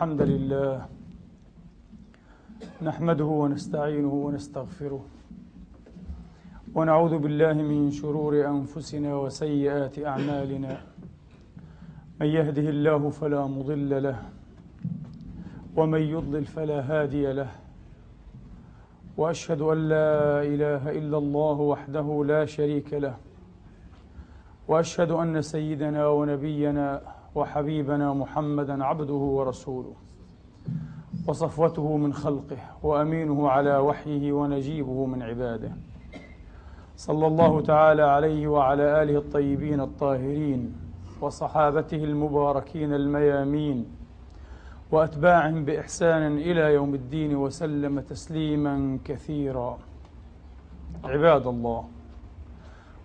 الحمد لله. نحمده ونستعينه ونستغفره. ونعوذ بالله من شرور أنفسنا وسيئات أعمالنا. من يهده الله فلا مضل له. ومن يضلل فلا هادي له. وأشهد أن لا إله إلا الله وحده لا شريك له. وأشهد أن سيدنا ونبينا وحبيبنا محمدا عبده ورسوله وصفوته من خلقه وأمينه على وحيه ونجيبه من عباده. صلى الله تعالى عليه وعلى آله الطيبين الطاهرين وصحابته المباركين الميامين وأتباعهم بإحسان إلى يوم الدين وسلم تسليما كثيرا. عباد الله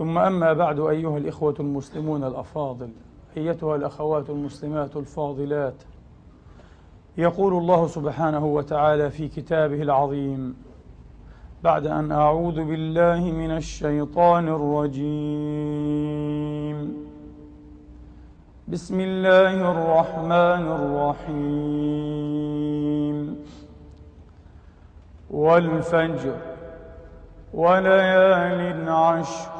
ثم أما بعد أيها الإخوة المسلمون الأفاضل أيتها الأخوات المسلمات الفاضلات يقول الله سبحانه وتعالى في كتابه العظيم بعد أن أعوذ بالله من الشيطان الرجيم. بسم الله الرحمن الرحيم. والفجر وليال عشر.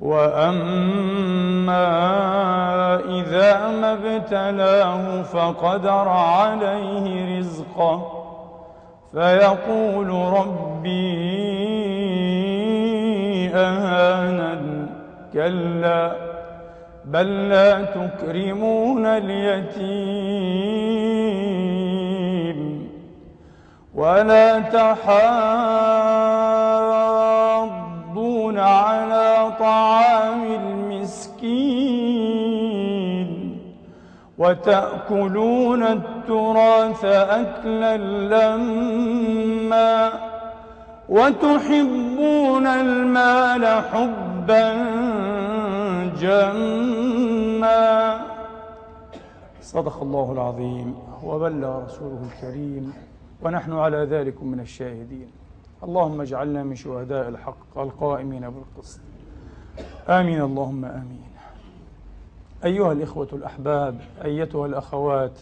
واما اذا ما ابتلاه فقدر عليه رزقه فيقول ربي اهانن كلا بل لا تكرمون اليتيم ولا تحاضون وتأكلون التراث أكلا لما وتحبون المال حبا جما. صدق الله العظيم وبلغ رسوله الكريم ونحن على ذلك من الشاهدين. اللهم اجعلنا من شهداء الحق القائمين بالقسط. آمين اللهم آمين. أيها الإخوة الأحباب أيتها الأخوات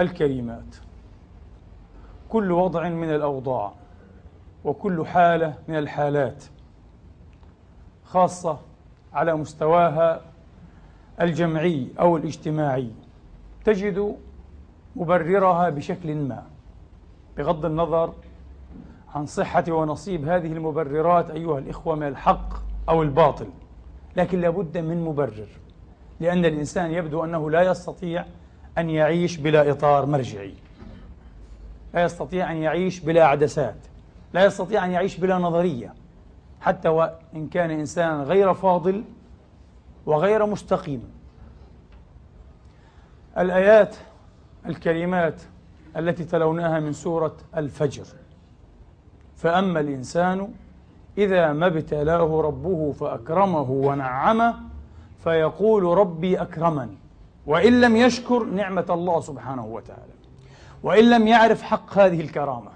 الكريمات كل وضع من الأوضاع وكل حالة من الحالات خاصة على مستواها الجمعي أو الاجتماعي تجد مبررها بشكل ما بغض النظر عن صحة ونصيب هذه المبررات أيها الإخوة من الحق أو الباطل لكن لابد من مبرر. لأن الإنسان يبدو أنه لا يستطيع أن يعيش بلا إطار مرجعي. لا يستطيع أن يعيش بلا عدسات. لا يستطيع أن يعيش بلا نظرية. حتى وإن كان إنسانا غير فاضل وغير مستقيم. الآيات الكلمات التي تلوناها من سورة الفجر. فأما الإنسان إذا ما ابتلاه ربه فأكرمه ونعمه فيقول ربي أكرمن وإن لم يشكر نعمة الله سبحانه وتعالى. وإن لم يعرف حق هذه الكرامة.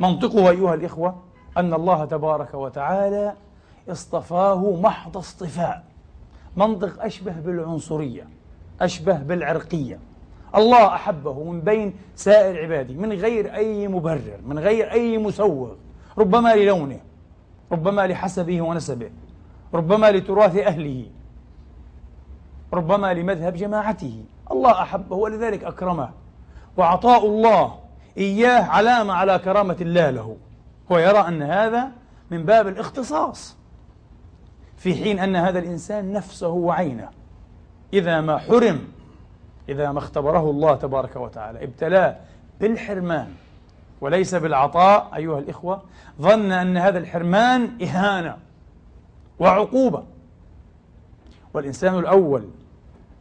منطقه أيها الإخوة أن الله تبارك وتعالى اصطفاه محض اصطفاء. منطق أشبه بالعنصرية أشبه بالعرقية. الله أحبه من بين سائر عباده من غير أي مبرر من غير أي مسوغ. ربما للونه ربما لحسبه ونسبه. ربما لتراث أهله. ربما لمذهب جماعته. الله أحبه ولذلك أكرمه. وعطاء الله إياه علامة على كرامة الله له. هو يرى أن هذا من باب الاختصاص. في حين أن هذا الإنسان نفسه وعينه. إذا ما حرم إذا ما اختبره الله تبارك وتعالى ابتلاه بالحرمان. وليس بالعطاء أيها الإخوة ظن أن هذا الحرمان إهانة. وعقوبة. والإنسان الأول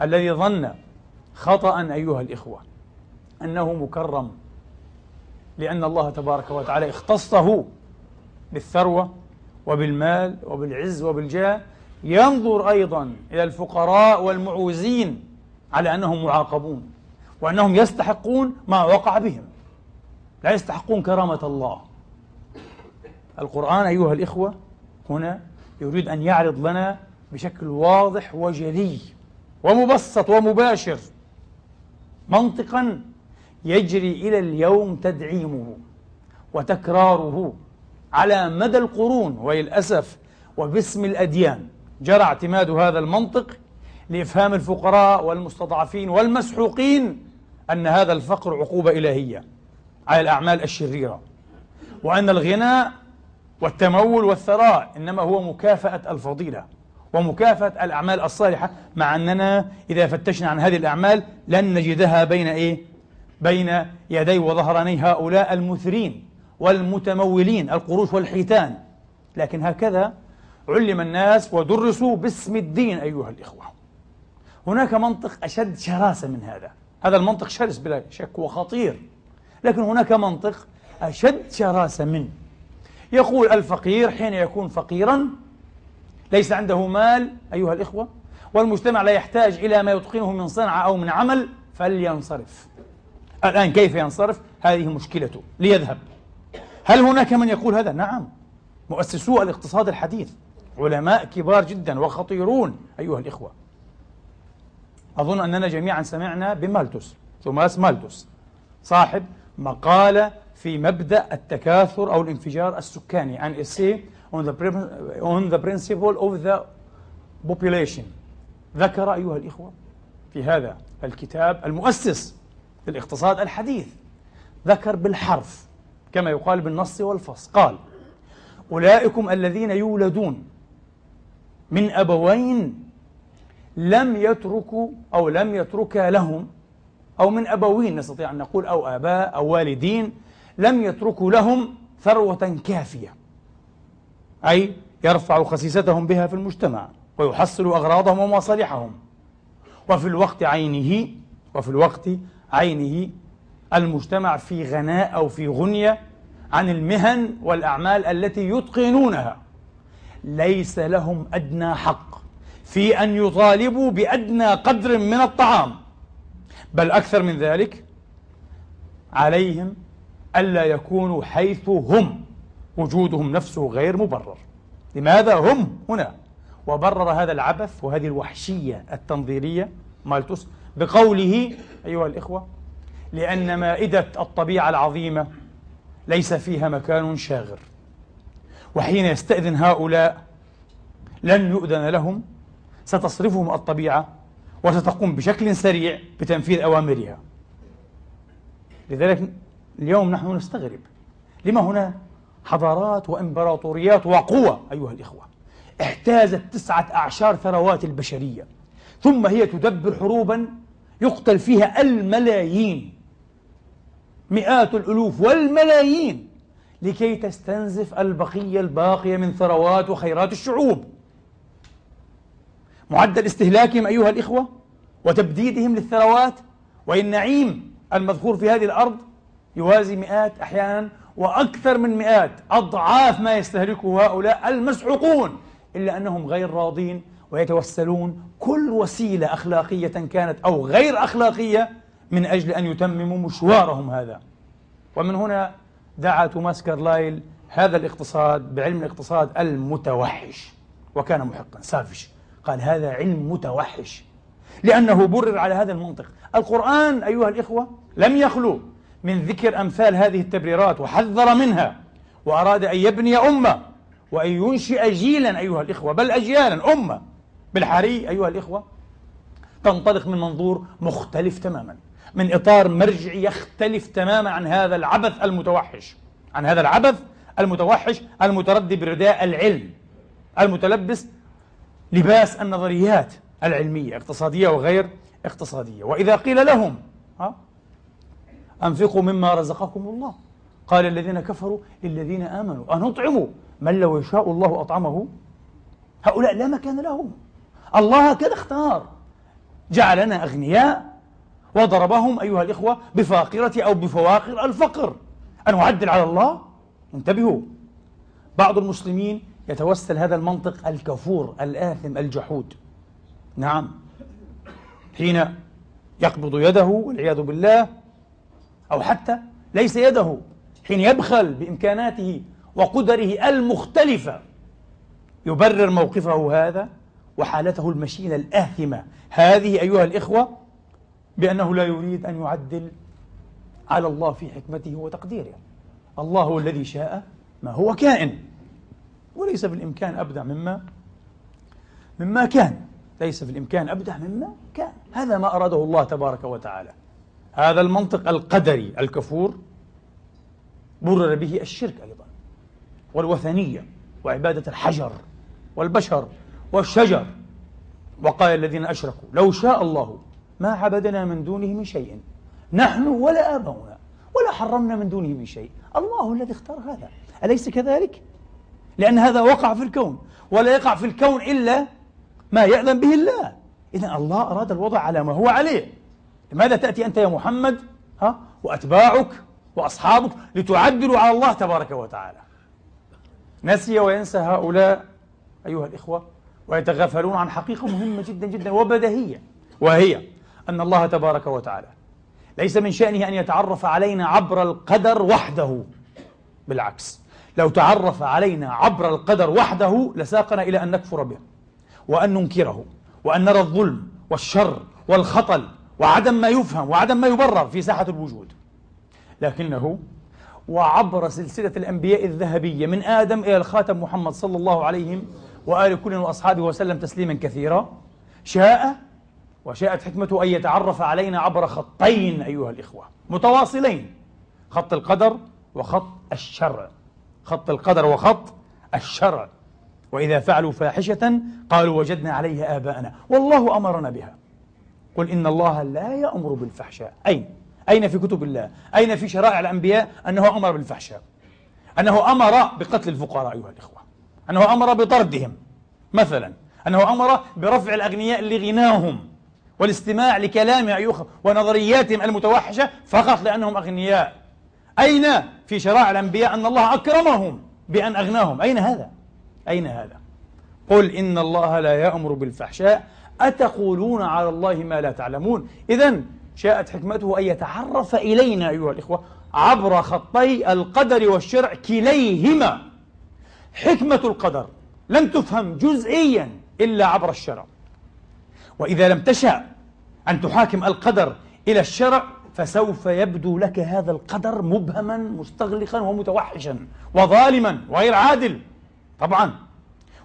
الذي ظن خطأ أيها الإخوة أنه مكرم لأن الله تبارك وتعالى اختصه بالثروة وبالمال وبالعز وبالجاه. ينظر أيضا إلى الفقراء والمعوزين على أنهم معاقبون وأنهم يستحقون ما وقع بهم. لا يستحقون كرامة الله. القرآن أيها الإخوة هنا يريد أن يعرض لنا بشكل واضح وجلي ومبسط ومباشر. منطقا يجري إلى اليوم تدعيمه وتكراره على مدى القرون وللأسف وباسم الأديان. جرى اعتماد هذا المنطق لإفهام الفقراء والمستضعفين والمسحوقين أن هذا الفقر عقوبة إلهية على الأعمال الشريرة وأن الغنى والتمول والثراء إنما هو مكافأة الفضيلة ومكافأة الأعمال الصالحة مع أننا إذا فتشنا عن هذه الأعمال لن نجدها بين إيه؟ بين يدي وظهراني هؤلاء المثرين والمتمولين القروش والحيتان. لكن هكذا علم الناس ودرسوا باسم الدين أيها الإخوة. هناك منطق أشد شراسة من هذا. هذا المنطق شرس بلا شك وخطير. لكن هناك منطق أشد شراسة منه يقول الفقير حين يكون فقيرا ليس عنده مال أيها الإخوة والمجتمع لا يحتاج إلى ما يتقنه من صنعة أو من عمل فلينصرف. الآن كيف ينصرف؟ هذه مشكلته ليذهب. هل هناك من يقول هذا؟ نعم. مؤسسو الاقتصاد الحديث علماء كبار جدا وخطيرون أيها الإخوة. أظن أننا جميعا سمعنا بمالتوس توماس مالتوس صاحب مقالة في مبدأ التكاثر أو الانفجار السكاني an essay on the, on the principle of the population. ذكر أيها الإخوة في هذا الكتاب المؤسس للاقتصاد الحديث ذكر بالحرف كما يقال بالنص والفص. قال أولئكم الذين يولدون من أبوين لم يتركوا أو لم يتركا لهم أو من أبوين نستطيع أن نقول أو آباء أو والدين لم يتركوا لهم ثروة كافية. أي يرفع خسيستهم بها في المجتمع ويحصل أغراضهم ومصالحهم. وفي الوقت عينه وفي الوقت عينه المجتمع في غناء أو في غنية عن المهن والأعمال التي يتقنونها. ليس لهم أدنى حق في أن يطالبوا بأدنى قدر من الطعام. بل أكثر من ذلك عليهم ألا يكونوا حيث هم. وجودهم نفسه غير مبرر. لماذا هم هنا؟ وبرر هذا العبث وهذه الوحشية التنظيرية مالتوس بقوله أيها الإخوة لأن مائدة الطبيعة العظيمة ليس فيها مكان شاغر. وحين يستأذن هؤلاء لن يؤذن لهم ستصرفهم الطبيعة وستقوم بشكل سريع بتنفيذ أوامرها. لذلك اليوم نحن نستغرب. لما هنا حضارات وإمبراطوريات وقوى أيها الإخوة. احتازت تسعة أعشار ثروات البشرية. ثم هي تدبر حروبا يقتل فيها الملايين. مئات الألوف والملايين. لكي تستنزف البقية الباقية من ثروات وخيرات الشعوب. معدل استهلاكهم أيها الإخوة وتبديدهم للثروات. والنعيم المذكور في هذه الأرض يوازي مئات أحيانا وأكثر من مئات أضعاف ما يستهلكه هؤلاء المسحوقون إلا أنهم غير راضين ويتوسلون. كل وسيلة أخلاقية كانت أو غير أخلاقية من أجل أن يتمموا مشوارهم هذا. ومن هنا دعا توماس كارلايل هذا الاقتصاد بعلم الاقتصاد المتوحش وكان محقا سافش. قال هذا علم متوحش لأنه برر على هذا المنطق. القرآن أيها الإخوة لم يخلو من ذكر أمثال هذه التبريرات وحذر منها وأراد أن يبني أمة وأن ينشئ جيلا أيها الإخوة بل أجيالا أمة بالحري أيها الإخوة. تنطلق من منظور مختلف تماما من إطار مرجعي يختلف تماما عن هذا العبث المتوحش عن هذا العبث المتوحش المتردي برداء العلم المتلبس لباس النظريات العلمية اقتصادية وغير اقتصادية. وإذا قيل لهم ها أنفقوا مما رزقكم الله. قال الذين كفروا للذين آمنوا أنطعموا من لو يشاء الله أطعمه؟ هؤلاء لا مكان لهم. الله هكذا اختار. جعلنا أغنياء وضربهم أيها الإخوة بفاقرة أو بفواقر الفقر. أن نعدل على الله؟ انتبهوا. بعض المسلمين يتوسل هذا المنطق الكفور الآثم الجحود. نعم. حين يقبض يده والعياذ بالله أو حتى ليس يده حين يبخل بإمكاناته وقدره المختلفة يبرر موقفه هذا وحالته المشينة الآثمة. هذه أيها الإخوة بأنه لا يريد أن يعدل على الله في حكمته وتقديره. الله هو الذي شاء ما هو كائن وليس في الإمكان أبدع مما مما كان. ليس في الإمكان أبدع مما كان. هذا ما أراده الله تبارك وتعالى. هذا المنطق القدري الكفور برر به الشرك أيضا والوثنية وعبادة الحجر والبشر والشجر. وقال الذين أشركوا لو شاء الله ما عبدنا من دونه من شيء نحن ولا آباؤنا ولا حرمنا من دونه من شيء الله الذي اختار هذا أليس كذلك؟ لأن هذا وقع في الكون ولا يقع في الكون إلا ما يعلم به الله. إذا الله أراد الوضع على ما هو عليه. لماذا تأتي أنت يا محمد؟ ها؟ وأتباعك وأصحابك لتعدلوا على الله تبارك وتعالى. نسي وينسى هؤلاء أيها الإخوة ويتغافلون عن حقيقة مهمة جدا جدا وبديهية وهي أن الله تبارك وتعالى ليس من شأنه أن يتعرف علينا عبر القدر وحده. بالعكس لو تعرف علينا عبر القدر وحده لساقنا إلى أن نكفر به وأن ننكره وأن نرى الظلم والشر والخطل وعدم ما يفهم وعدم ما يبرر في ساحة الوجود. لكنه وعبر سلسلة الأنبياء الذهبية من آدم إلى الخاتم محمد صلى الله عليه وآل كل وأصحابه وسلم تسليما كثيرا شاء وشاءت حكمته أن يتعرف علينا عبر خطين أيها الإخوة متواصلين خط القدر وخط الشرع. خط القدر وخط الشرع. وإذا فعلوا فاحشة قالوا وجدنا عليها آباءنا والله أمرنا بها. قل إن الله لا يأمر بالفحشاء أين؟ أين في كتب الله؟ أين في شرائع الأنبياء أنه أمر بالفحشاء؟ أنه أمر بقتل الفقراء أيها الإخوة أنه أمر بطردهم مثلا أنه أمر برفع الأغنياء لغناهم والاستماع لكلام أيها ونظرياتهم المتوحشة فقط لأنهم أغنياء أين في شرائع الأنبياء أن الله أكرمهم بأن أغناهم أين هذا؟ أين هذا؟ قل إن الله لا يأمر بالفحشاء أتقولون على الله ما لا تعلمون؟ إذا شاءت حكمته أن يتعرف إلينا أيها الإخوة عبر خطي القدر والشرع كليهما. حكمة القدر لن تفهم جزئيا إلا عبر الشرع. وإذا لم تشاء أن تحاكم القدر إلى الشرع فسوف يبدو لك هذا القدر مبهما مستغلقا ومتوحشا وظالما وغير عادل طبعا.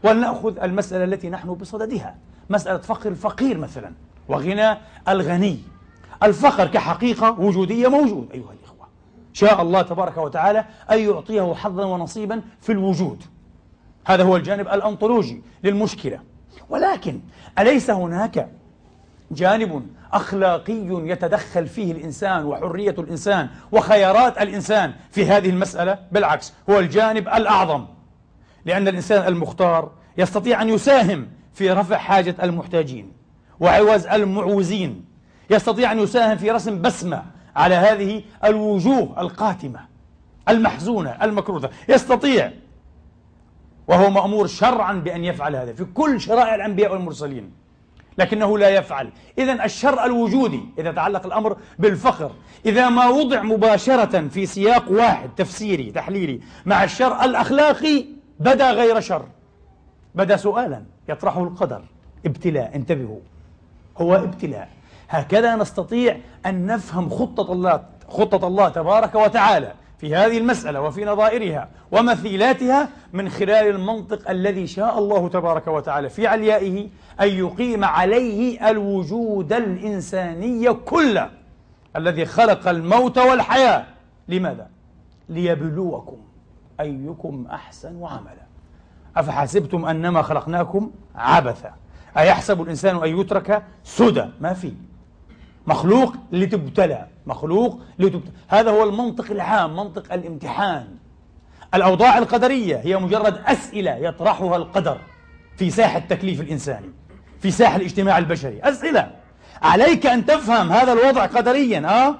ولنأخذ المسألة التي نحن بصددها. مسألة فقر الفقير مثلا وغنى الغني. الفقر كحقيقة وجودية موجود أيها الإخوة. شاء الله تبارك وتعالى أن يعطيه حظا ونصيبا في الوجود. هذا هو الجانب الأنطولوجي للمشكلة. ولكن أليس هناك جانب أخلاقي يتدخل فيه الإنسان وحرية الإنسان وخيارات الإنسان في هذه المسألة؟ بالعكس هو الجانب الأعظم. لأن الإنسان المختار يستطيع أن يساهم في رفع حاجة المحتاجين وعوز المعوزين. يستطيع أن يساهم في رسم بسمة على هذه الوجوه القاتمة المحزونة المكروثة يستطيع. وهو مأمور شرعا بأن يفعل هذا في كل شرائع الأنبياء والمرسلين لكنه لا يفعل. إذا الشر الوجودي إذا تعلق الأمر بالفقر إذا ما وضع مباشرة في سياق واحد تفسيري تحليلي مع الشر الأخلاقي بدا غير شر. بدا سؤالا. يطرحه القدر. ابتلاء انتبهوا. هو ابتلاء. هكذا نستطيع أن نفهم خطة الله خطة الله تبارك وتعالى في هذه المسألة وفي نظائرها ومثيلاتها من خلال المنطق الذي شاء الله تبارك وتعالى في عليائه أن يقيم عليه الوجود الإنساني كله الذي خلق الموت والحياة. لماذا؟ ليبلوكم أيكم أحسن عملا. أفحسبتم أنما خلقناكم عبثا؟ أيحسب الإنسان أن يترك سدى؟ ما في. مخلوق لتبتلى. مخلوق لتبتلى هذا هو المنطق العام منطق الامتحان. الأوضاع القدرية هي مجرد أسئلة يطرحها القدر في ساحة التكليف الإنساني في ساحة الاجتماع البشري. أسئلة. عليك أن تفهم هذا الوضع قدريا آه؟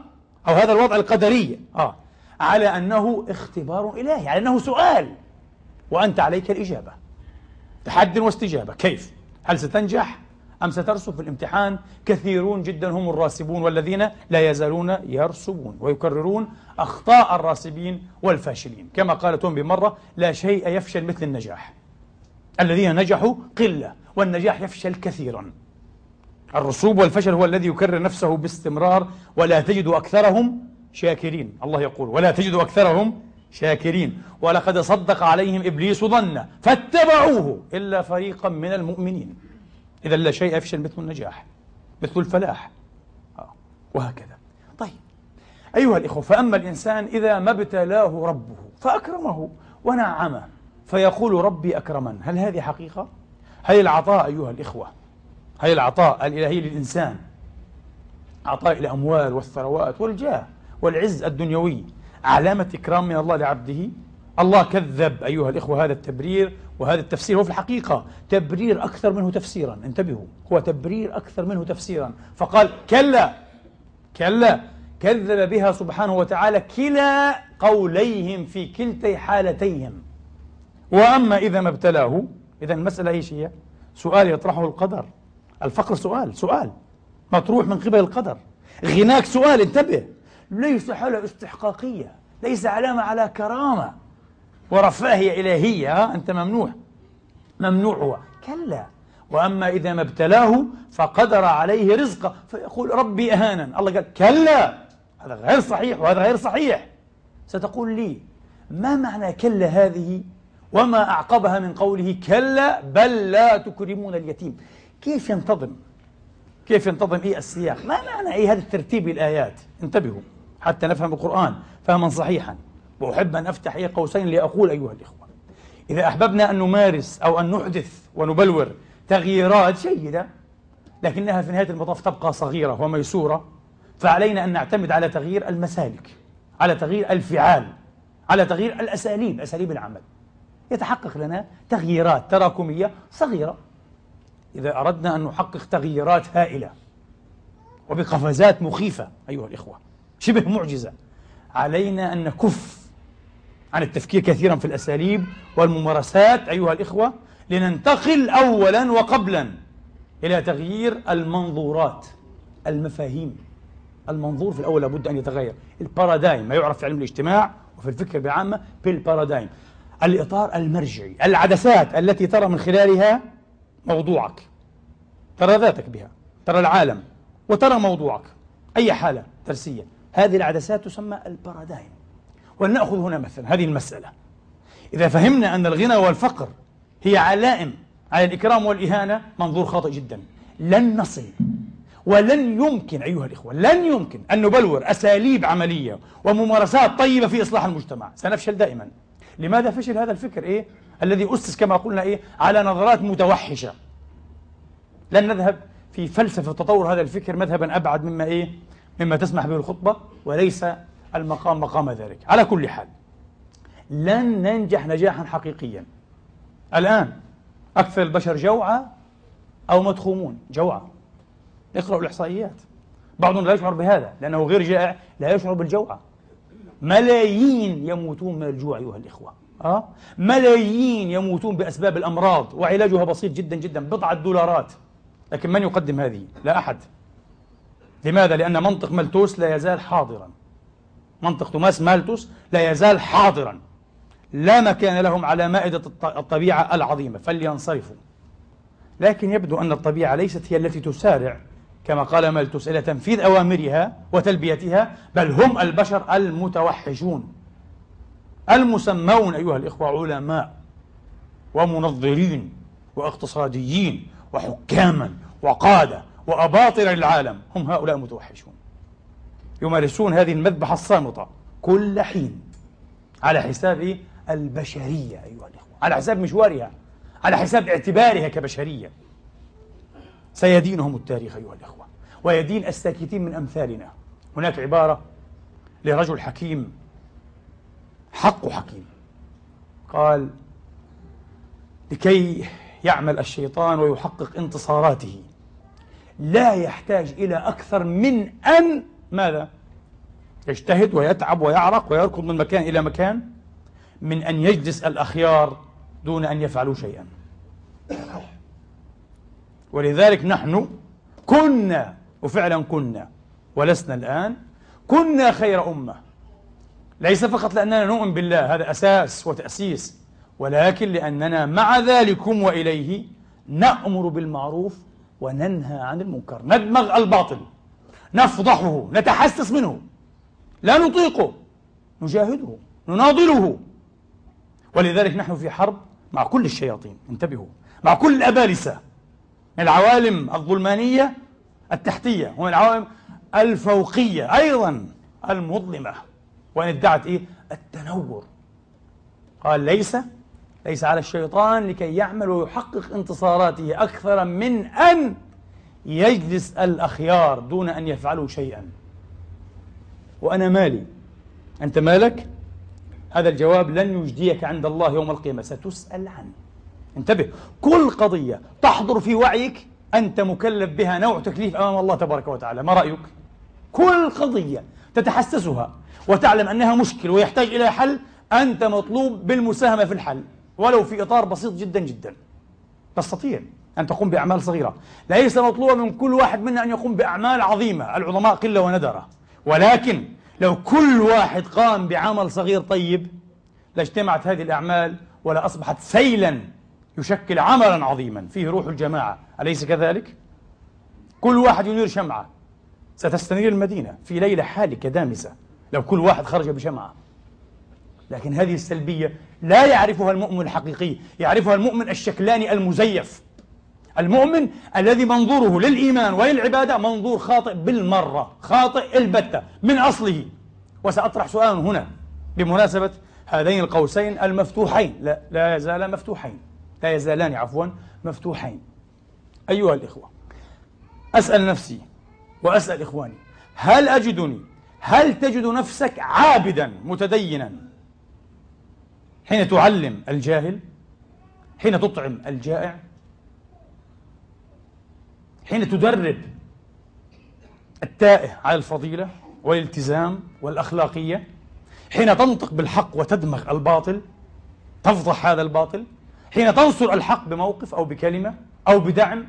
أو هذا الوضع القدري آه؟ على أنه اختبار إلهي على أنه سؤال. وأنت عليك الإجابة. تحد واستجابة. كيف؟ هل ستنجح أم سترسب في الامتحان؟ كثيرون جدا هم الراسبون والذين لا يزالون يرسبون ويكررون أخطاء الراسبين والفاشلين. كما قال توم بمرة لا شيء يفشل مثل النجاح. الذين نجحوا قلة والنجاح يفشل كثيرا. الرسوب والفشل هو الذي يكرر نفسه باستمرار ولا تجد أكثرهم شاكرين. الله يقول ولا تجد أكثرهم شاكرين. ولقد صدق عليهم إبليس ظنه فاتبعوه إلا فريقا من المؤمنين. إذا لا شيء يفشل مثل النجاح مثل الفلاح. آه. وهكذا. طيب. أيها الإخوة فأما الإنسان إذا ما ابتلاه ربه فأكرمه ونعمه فيقول ربي أكرمن. هل هذه حقيقة؟ هل العطاء أيها الإخوة؟ هل العطاء الإلهي للإنسان؟ عطاء الأموال والثروات والجاه والعز الدنيوي. علامة إكرام من الله لعبده. الله كذب أيها الإخوة هذا التبرير وهذا التفسير. هو في الحقيقة تبرير أكثر منه تفسيرا. انتبهوا هو تبرير أكثر منه تفسيرا. فقال كلا كلا كذب بها سبحانه وتعالى كلا قوليهم في كلتي حالتيهم. وأما إذا ما ابتلاه إذا المسألة إيش هي؟ سؤال يطرحه القدر. الفقر سؤال سؤال مطروح من قبل القدر. غناك سؤال انتبه. ليس حالة استحقاقية ليس علامة على كرامة. ورفاهية إلهية أنت ممنوع. ممنوع هو. كلا. وأما إذا ما ابتلاه فقدر عليه رزقه فيقول ربي أهانا. الله قال كلا. هذا غير صحيح وهذا غير صحيح. ستقول لي ما معنى كلا هذه؟ وما أعقبها من قوله كلا بل لا تكرمون اليتيم. كيف ينتظم؟ كيف ينتظم إيه السياق؟ ما معنى إيه هذا الترتيب الآيات؟ انتبهوا. حتى نفهم القرآن فهما صحيحا. وأحب أن أفتح إيه قوسين لأقول أيها الإخوة. إذا أحببنا أن نمارس أو أن نحدث ونبلور تغييرات جيدة لكنها في نهاية المطاف تبقى صغيرة وميسورة فعلينا أن نعتمد على تغيير المسالك على تغيير الفعال على تغيير الأساليب أساليب العمل. يتحقق لنا تغييرات تراكمية صغيرة. إذا أردنا أن نحقق تغييرات هائلة وبقفزات مخيفة أيها الإخوة شبه معجزة. علينا أن نكف عن التفكير كثيرا في الأساليب والممارسات أيها الإخوة لننتقل أولا وقبلا إلى تغيير المنظورات المفاهيم. المنظور في الأول لابد أن يتغير. البارادايم ما يعرف في علم الاجتماع وفي الفكر بعامة بالبارادايم الإطار المرجعي العدسات التي ترى من خلالها موضوعك. ترى ذاتك بها ترى العالم وترى موضوعك. أي حالة درسية. هذه العدسات تسمى البارادايم. ولنأخذ هنا مثلا هذه المسألة. إذا فهمنا أن الغنى والفقر هي علائم على الإكرام والإهانة منظور خاطئ جدا. لن نصل ولن يمكن أيها الإخوة لن يمكن أن نبلور أساليب عملية وممارسات طيبة في إصلاح المجتمع. سنفشل دائما. لماذا فشل هذا الفكر؟ إيه؟ الذي أسس كما قلنا إيه؟ على نظرات متوحشة. لن نذهب في فلسفة تطور هذا الفكر مذهبا أبعد مما إيه؟ مما تسمح به الخطبة وليس المقام مقام ذلك. على كل حال لن ننجح نجاحا حقيقيا. الآن أكثر البشر جوعى أو مدخومون؟ جوعى اقرأوا الإحصائيات. بعضهم لا يشعر بهذا لأنه غير جائع لا يشعر بالجوعى ملايين يموتون من الجوع أيها الإخوة. أه؟ ملايين يموتون بأسباب الأمراض وعلاجها بسيط جدا جدا بضعة دولارات. لكن من يقدم هذه؟ لا أحد. لماذا؟ لأن منطق مالتوس لا يزال حاضرا. منطق توماس مالتوس لا يزال حاضرا. لا مكان لهم على مائدة الطبيعة العظيمة فلينصرفوا. لكن يبدو أن الطبيعة ليست هي التي تسارع كما قال مالتوس إلى تنفيذ أوامرها وتلبيتها بل هم البشر المتوحشون. المسمون أيها الإخوة علماء ومنظرين وإقتصاديين وحكاما وقادة وأباطرة للعالم هم هؤلاء المتوحشون يمارسون هذه المذبحة الصامتة كل حين على حساب البشرية أيها الإخوة على حساب مشوارها على حساب اعتبارها كبشرية. سيدينهم التاريخ أيها الإخوة ويدين الساكتين من أمثالنا. هناك عبارة لرجل حكيم حق حكيم قال لكي يعمل الشيطان ويحقق انتصاراته لا يحتاج إلى أكثر من أن ماذا؟ يجتهد ويتعب ويعرق ويركض من مكان إلى مكان من أن يجلس الأخيار دون أن يفعلوا شيئا ولذلك نحن كنا وفعلا كنا ولسنا الآن كنا خير أمة ليس فقط لأننا نؤمن بالله هذا أساس وتأسيس ولكن لأننا مع ذلكم وإليه نأمر بالمعروف وننهى عن المنكر ندمغ الباطل نفضحه نتحسس منه لا نطيقه نجاهده نناضله. ولذلك نحن في حرب مع كل الشياطين انتبهوا مع كل الأبالسة العوالم الظلمانية التحتية ومن العوالم الفوقية أيضا المظلمة. وإن ادعت إيه؟ التنور. قال ليس ليس على الشيطان لكي يعمل ويحقق انتصاراته أكثر من أن يجلس الأخيار دون أن يفعلوا شيئا. وأنا مالي. أنت مالك؟ هذا الجواب لن يجديك عند الله يوم القيامة. ستسأل عنه. انتبه. كل قضية تحضر في وعيك أنت مكلف بها نوع تكليف أمام الله تبارك وتعالى. ما رأيك؟ كل قضية تتحسسها وتعلم أنها مشكل ويحتاج إلى حل. أنت مطلوب بالمساهمة في الحل. ولو في إطار بسيط جدا جدا. تستطيع أن تقوم بأعمال صغيرة. ليس مطلوبا من كل واحد منا أن يقوم بأعمال عظيمة. العظماء قلة وندرة ولكن لو كل واحد قام بعمل صغير طيب لاجتمعت هذه الأعمال ولا أصبحت سيلا يشكل عملا عظيما. فيه روح الجماعة. أليس كذلك؟ كل واحد ينير شمعة. ستستنير المدينة في ليلة حالكة دامسة. لو كل واحد خرج بشمعة. لكن هذه السلبية لا يعرفها المؤمن الحقيقي يعرفها المؤمن الشكلاني المزيف. المؤمن الذي منظوره للإيمان وللعبادة منظور خاطئ بالمرة خاطئ البتة من أصله. وسأطرح سؤال هنا بمناسبة هذين القوسين المفتوحين. لا, لا يزال مفتوحين. لا يزالان عفوا مفتوحين. أيها الإخوة أسأل نفسي وأسأل إخواني هل أجدني هل تجد نفسك عابدا متدينا؟ حين تعلم الجاهل حين تطعم الجائع حين تدرب التائه على الفضيلة والالتزام والأخلاقية حين تنطق بالحق وتدمغ الباطل تفضح هذا الباطل حين تنصر الحق بموقف أو بكلمة أو بدعم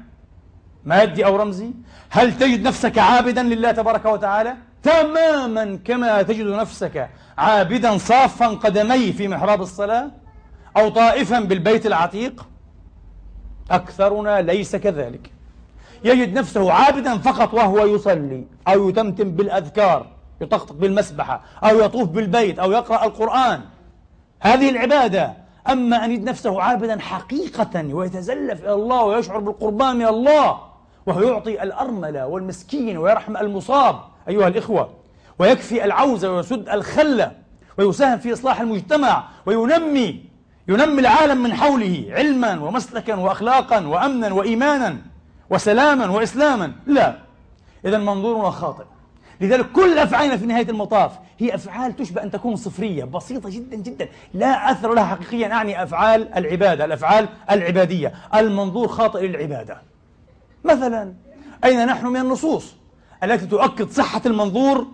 مادي أو رمزي هل تجد نفسك عابدا لله تبارك وتعالى؟ تماما كما تجد نفسك عابدا صافا قدميه في محراب الصلاة أو طائفا بالبيت العتيق أكثرنا ليس كذلك. يجد نفسه عابدا فقط وهو يصلي أو يتمتم بالأذكار يطقطق بالمسبحة أو يطوف بالبيت أو يقرأ القرآن. هذه العبادة أما أن يجد نفسه عابدا حقيقة ويتزلف إلى الله ويشعر بالقربان من الله وهو يعطي الأرملة والمسكين ويرحم المصاب أيها الإخوة ويكفي العوزة ويسد الخلة ويساهم في إصلاح المجتمع وينمي ينمي العالم من حوله علما ومسلكا وأخلاقا وأمنا وإيمانا وسلاما وإسلاما. لا إذا منظورنا خاطئ. لذلك كل أفعالنا في نهاية المطاف هي أفعال تشبه أن تكون صفرية بسيطة جدا جدا. لا أثر لها حقيقيا أعني أفعال العبادة الأفعال العبادية. المنظور خاطئ للعبادة. مثلا أين نحن من النصوص؟ التي تؤكد صحة المنظور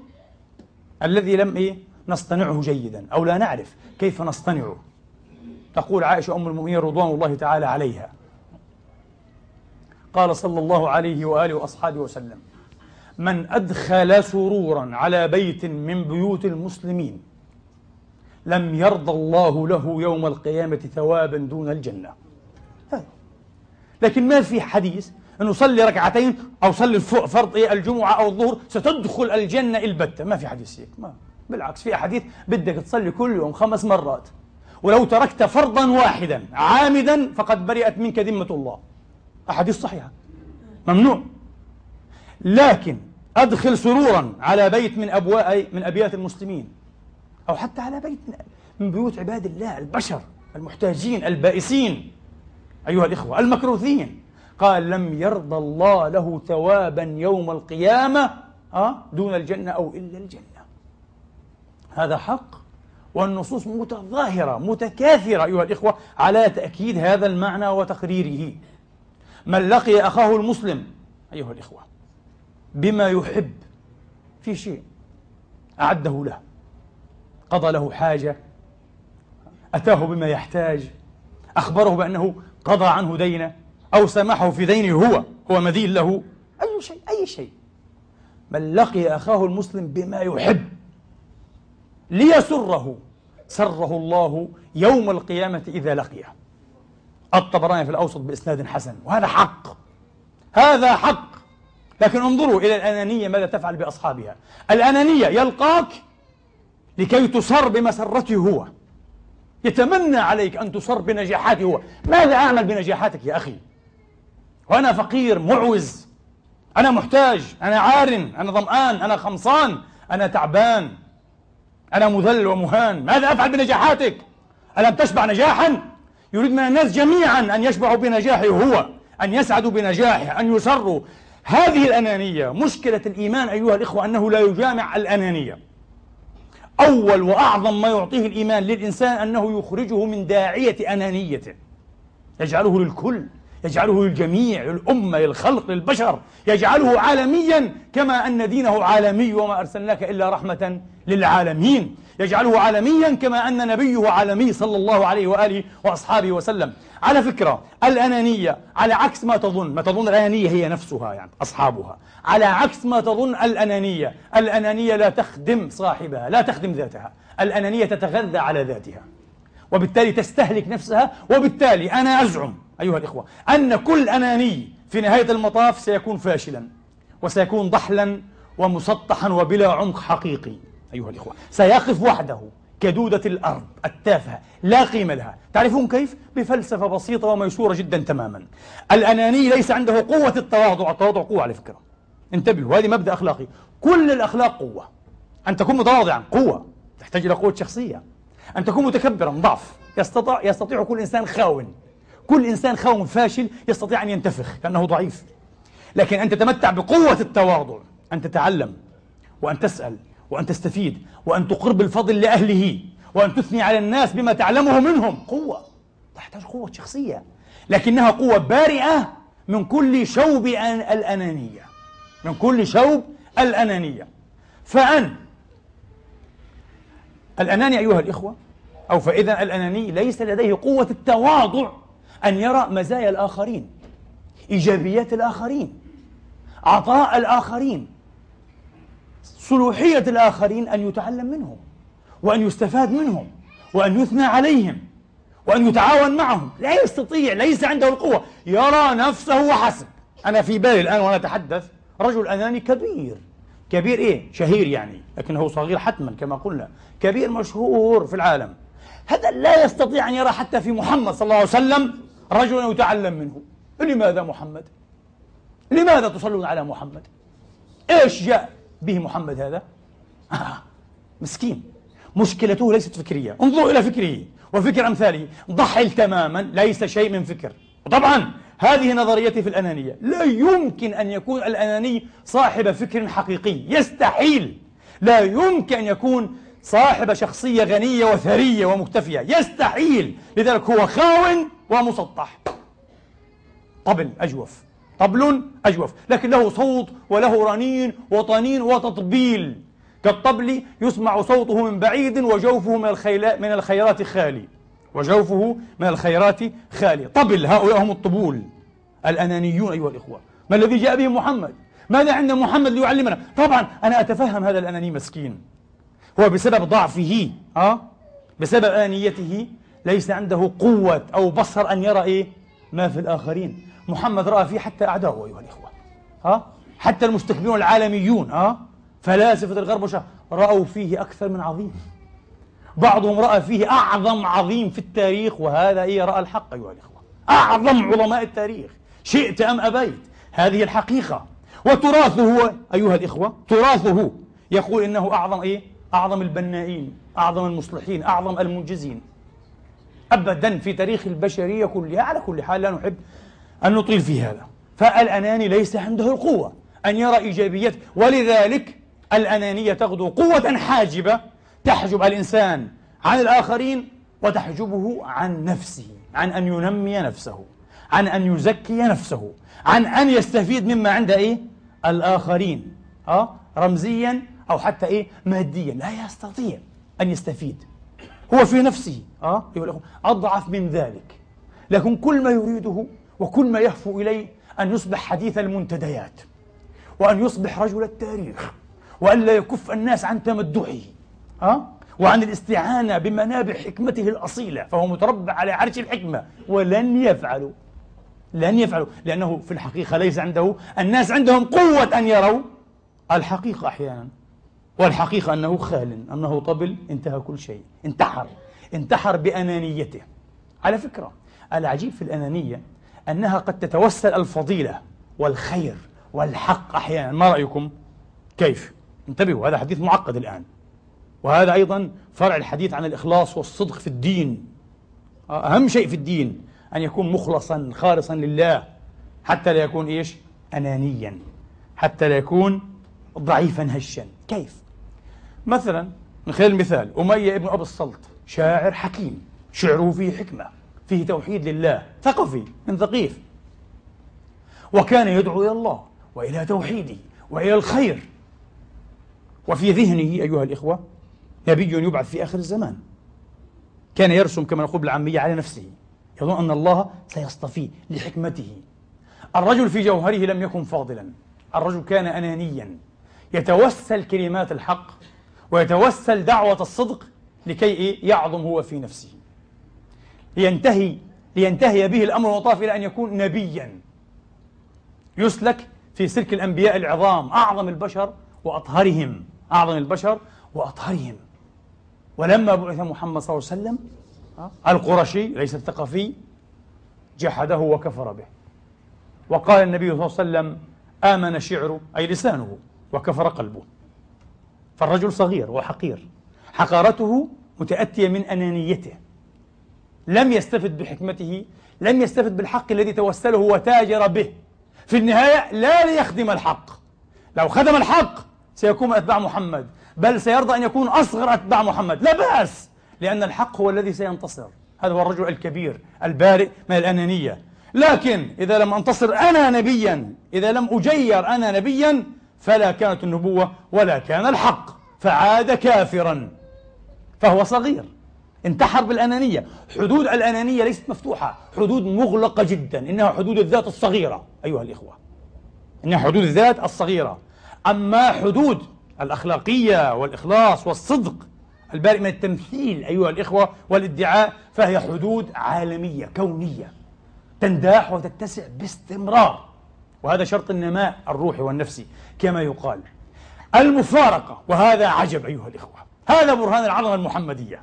الذي لم إيه؟ نصطنعه جيدا أو لا نعرف كيف نصطنعه تقول عائشة أم المؤمنين رضوان الله تعالى عليها. قال صلى الله عليه وآله وأصحابه وسلم من أدخل سرورا على بيت من بيوت المسلمين لم يرضى الله له يوم القيامة ثوابا دون الجنة. لكن ما في حديث أنه صلي ركعتين أو صلي فرض إيه الجمعة أو الظهر ستدخل الجنة البتة. ما في حديث هيك. ما بالعكس في أحاديث بدك تصلي كل يوم خمس مرات. ولو تركت فرضا واحدا عامدا فقد برئت منك ذمة الله. أحاديث صحيحة. ممنوع. لكن أدخل سرورا على بيت من أبواء من أبيات المسلمين. أو حتى على بيت من بيوت عباد الله البشر المحتاجين البائسين. أيها الإخوة المكروثين. قال لم يرضى الله له ثوابا يوم القيامة أه؟ دون الجنة أو إلا الجنة هذا حق والنصوص متظاهرة متكاثرة أيها الإخوة على تأكيد هذا المعنى وتقريره من لقي أخاه المسلم أيها الإخوة بما يحب في شيء أعده له قضى له حاجة أتاه بما يحتاج أخبره بأنه قضى عنه دينه أو سامحه في دينه هو هو مدين له. أي شيء أي شيء. من لقي أخاه المسلم بما يحب ليسره سره الله يوم القيامة إذا لقيه. الطبراني في الأوسط بإسناد حسن وهذا حق. هذا حق. لكن انظروا إلى الأنانية ماذا تفعل بأصحابها. الأنانية يلقاك لكي تصر بمسرته هو. يتمنى عليك أن تصر بنجاحاته هو. ماذا أعمل بنجاحاتك يا أخي؟ وأنا فقير معوز. أنا محتاج أنا عار أنا ظمآن أنا خمصان أنا تعبان. أنا مذل ومهان. ماذا أفعل بنجاحاتك؟ ألم تشبع نجاحا؟ يريد من الناس جميعا أن يشبعوا بنجاحه هو أن يسعدوا بنجاحه أن يسروا. هذه الأنانية مشكلة الإيمان أيها الإخوة أنه لا يجامع الأنانية. أول وأعظم ما يعطيه الإيمان للإنسان أنه يخرجه من داعية أنانيته. يجعله للكل. يجعله للجميع للأمة للخلق للبشر يجعله عالميا كما أن دينه عالمي وما أرسلناك إلا رحمة للعالمين. يجعله عالميا كما أن نبيه عالمي صلى الله عليه وآله وأصحابه وسلم. على فكرة الأنانية على عكس ما تظن. ما تظن الأنانية هي نفسها يعني أصحابها. على عكس ما تظن الأنانية. الأنانية لا تخدم صاحبها لا تخدم ذاتها. الأنانية تتغذى على ذاتها. وبالتالي تستهلك نفسها وبالتالي أنا أزعم أيها الإخوة أن كل أناني في نهاية المطاف سيكون فاشلا وسيكون ضحلا ومسطحا وبلا عمق حقيقي. أيها الإخوة سيقف وحده كدودة الأرض التافهة لا قيمة لها. تعرفون كيف؟ بفلسفة بسيطة وميسورة جدا تماما. الأناني ليس عنده قوة التواضع التواضع قوة على فكرة. انتبهوا هذه مبدأ أخلاقي. كل الأخلاق قوة. أن تكون متواضعا قوة تحتاج إلى قوة شخصية. أن تكون متكبرا ضعف. يستطيع, يستطيع كل إنسان خاون. كل إنسان خاون فاشل يستطيع أن ينتفخ لأنه ضعيف. لكن أن تتمتع بقوة التواضع أن تتعلم وأن تسأل وأن تستفيد وأن تقرب الفضل لأهله وأن تثني على الناس بما تعلمه منهم. قوة تحتاج قوة شخصية لكنها قوة بارئة من كل شوب الأنانية. من كل شوب الأنانية. فأن الأناني أيها الإخوة أو فإذا الأناني ليس لديه قوة التواضع. أن يرى مزايا الآخرين إيجابيات الآخرين عطاء الآخرين صلوحية الآخرين أن يتعلم منهم وأن يستفاد منهم وأن يثنى عليهم وأن يتعاون معهم. لا يستطيع ليس عنده القوة. يرى نفسه وحسب. أنا في بالي الآن وأنا أتحدث رجل أناني كبير. كبير إيه؟ شهير يعني لكنه صغير حتما كما قلنا. كبير مشهور في العالم. هذا لا يستطيع أن يرى حتى في محمد صلى الله عليه وسلم رجلا يتعلم منه. لماذا محمد؟ لماذا تصلون على محمد؟ إيش جاء به محمد هذا؟ آه مسكين. مشكلته ليست فكرية. انظروا إلى فكره وفكر أمثاله. ضحل تماما ليس شيء من فكر. وطبعا هذه نظريتي في الأنانية. لا يمكن أن يكون الأناني صاحب فكر حقيقي. يستحيل. لا يمكن أن يكون صاحب شخصية غنية وثرية ومكتفية. يستحيل. لذلك هو خاو ومسطح. طبل أجوف. طبل أجوف. لكن له صوت وله رنين وطنين وتطبيل. كالطبل يسمع صوته من بعيد وجوفه من, من الخيرات خالي. وجوفه من الخيرات خالي. طبل هؤلاء هم الطبول. الأنانيون أيها الإخوة. ما الذي جاء به محمد؟ ماذا عند محمد ليعلمنا؟ طبعا أنا أتفهم هذا الأناني مسكين. هو بسبب ضعفه أه؟ بسبب أنانيته ليس عنده قوة أو بصر أن يرى إيه؟ ما في الآخرين. محمد رأى فيه حتى أعداؤه أيها الإخوة. أه؟ حتى المستكبرون العالميون أه؟ فلاسفة الغرب وشا رأوا فيه أكثر من عظيم. بعضهم رأى فيه أعظم عظيم في التاريخ وهذا إيه؟ رأى الحق أيها الإخوة. أعظم علماء التاريخ. شئت أم أبيت؟ هذه الحقيقة. وتراثه أيها الإخوة تراثه يقول إنه أعظم إيه؟ أعظم البنائين أعظم المصلحين أعظم المنجزين. أبدا في تاريخ البشرية كلها على كل حال لا نحب أن نطيل في هذا فالأناني ليس عنده القوة أن يرى إيجابيات ولذلك الأنانية تغدو قوة حاجبة تحجب الإنسان عن الآخرين وتحجبه عن نفسه عن أن ينمي نفسه عن أن يزكي نفسه عن أن يستفيد مما عند إيه؟ الآخرين أه؟ رمزيا أو حتى إيه؟ ماديا لا يستطيع أن يستفيد هو في نفسه أه؟ أضعف من ذلك لكن كل ما يريده وكل ما يهفو إليه أن يصبح حديث المنتديات وأن يصبح رجل التاريخ وأن لا يكف الناس عن تمدحه أه؟ وعن الاستعانة بمنابع حكمته الأصيلة فهو متربع على عرش الحكمة ولن يفعلوا لن يفعلوا لأنه في الحقيقة ليس عنده الناس عندهم قوة أن يروا الحقيقة أحيانا والحقيقة أنه خال أنه طبل انتهى كل شيء. انتحر. انتحر بأنانيته. على فكرة العجيب في الأنانية أنها قد تتوسل الفضيلة والخير والحق أحيانا. ما رأيكم؟ كيف؟ انتبهوا هذا حديث معقد الآن. وهذا أيضا فرع الحديث عن الإخلاص والصدق في الدين. أهم شيء في الدين أن يكون مخلصا خالصا لله حتى لا يكون إيش؟ أنانيا. حتى لا يكون ضعيفا هشا. كيف؟ مثلا من خلال المثال أمية ابن أبي السلط شاعر حكيم شعره فيه حكمة فيه توحيد لله ثقفي من ثقيف. وكان يدعو إلى الله وإلى توحيده وإلى الخير. وفي ذهنه أيها الإخوة نبي يبعث في آخر الزمان. كان يرسم كما نقول بالعامية على نفسه. يظن أن الله سيصطفيه لحكمته. الرجل في جوهره لم يكن فاضلا. الرجل كان أنانيا. يتوسل كلمات الحق ويتوسل دعوة الصدق لكي يعظم هو في نفسه. لينتهي لينتهي به الأمر المطاف إلى أن يكون نبيا. يسلك في سلك الأنبياء العظام أعظم البشر وأطهرهم. أعظم البشر وأطهرهم. ولما بعث محمد صلى الله عليه وسلم القرشي ليس الثقفي جحده وكفر به. وقال النبي صلى الله عليه وسلم آمن شعره أي لسانه وكفر قلبه. فالرجل صغير وحقير. حقارته متأتية من أنانيته. لم يستفد بحكمته لم يستفد بالحق الذي توسله وتاجر به. في النهاية لا ليخدم الحق. لو خدم الحق سيكون أتباع محمد بل سيرضى أن يكون أصغر أتباع محمد. لا بأس لأن الحق هو الذي سينتصر. هذا هو الرجل الكبير البارئ من الأنانية. لكن إذا لم أنتصر أنا نبيا إذا لم أجير أنا نبيا فلا كانت النبوة ولا كان الحق. فعاد كافرا. فهو صغير. انتحر بالأنانية. حدود الأنانية ليست مفتوحة. حدود مغلقة جدا. إنها حدود الذات الصغيرة أيها الإخوة. إنها حدود الذات الصغيرة. أما حدود الأخلاقية والإخلاص والصدق البارئ من التمثيل أيها الإخوة والادعاء فهي حدود عالمية كونية. تنداح وتتسع باستمرار. وهذا شرط النماء الروحي والنفسي كما يقال. المفارقة وهذا عجب أيها الإخوة. هذا برهان العظمة المحمدية.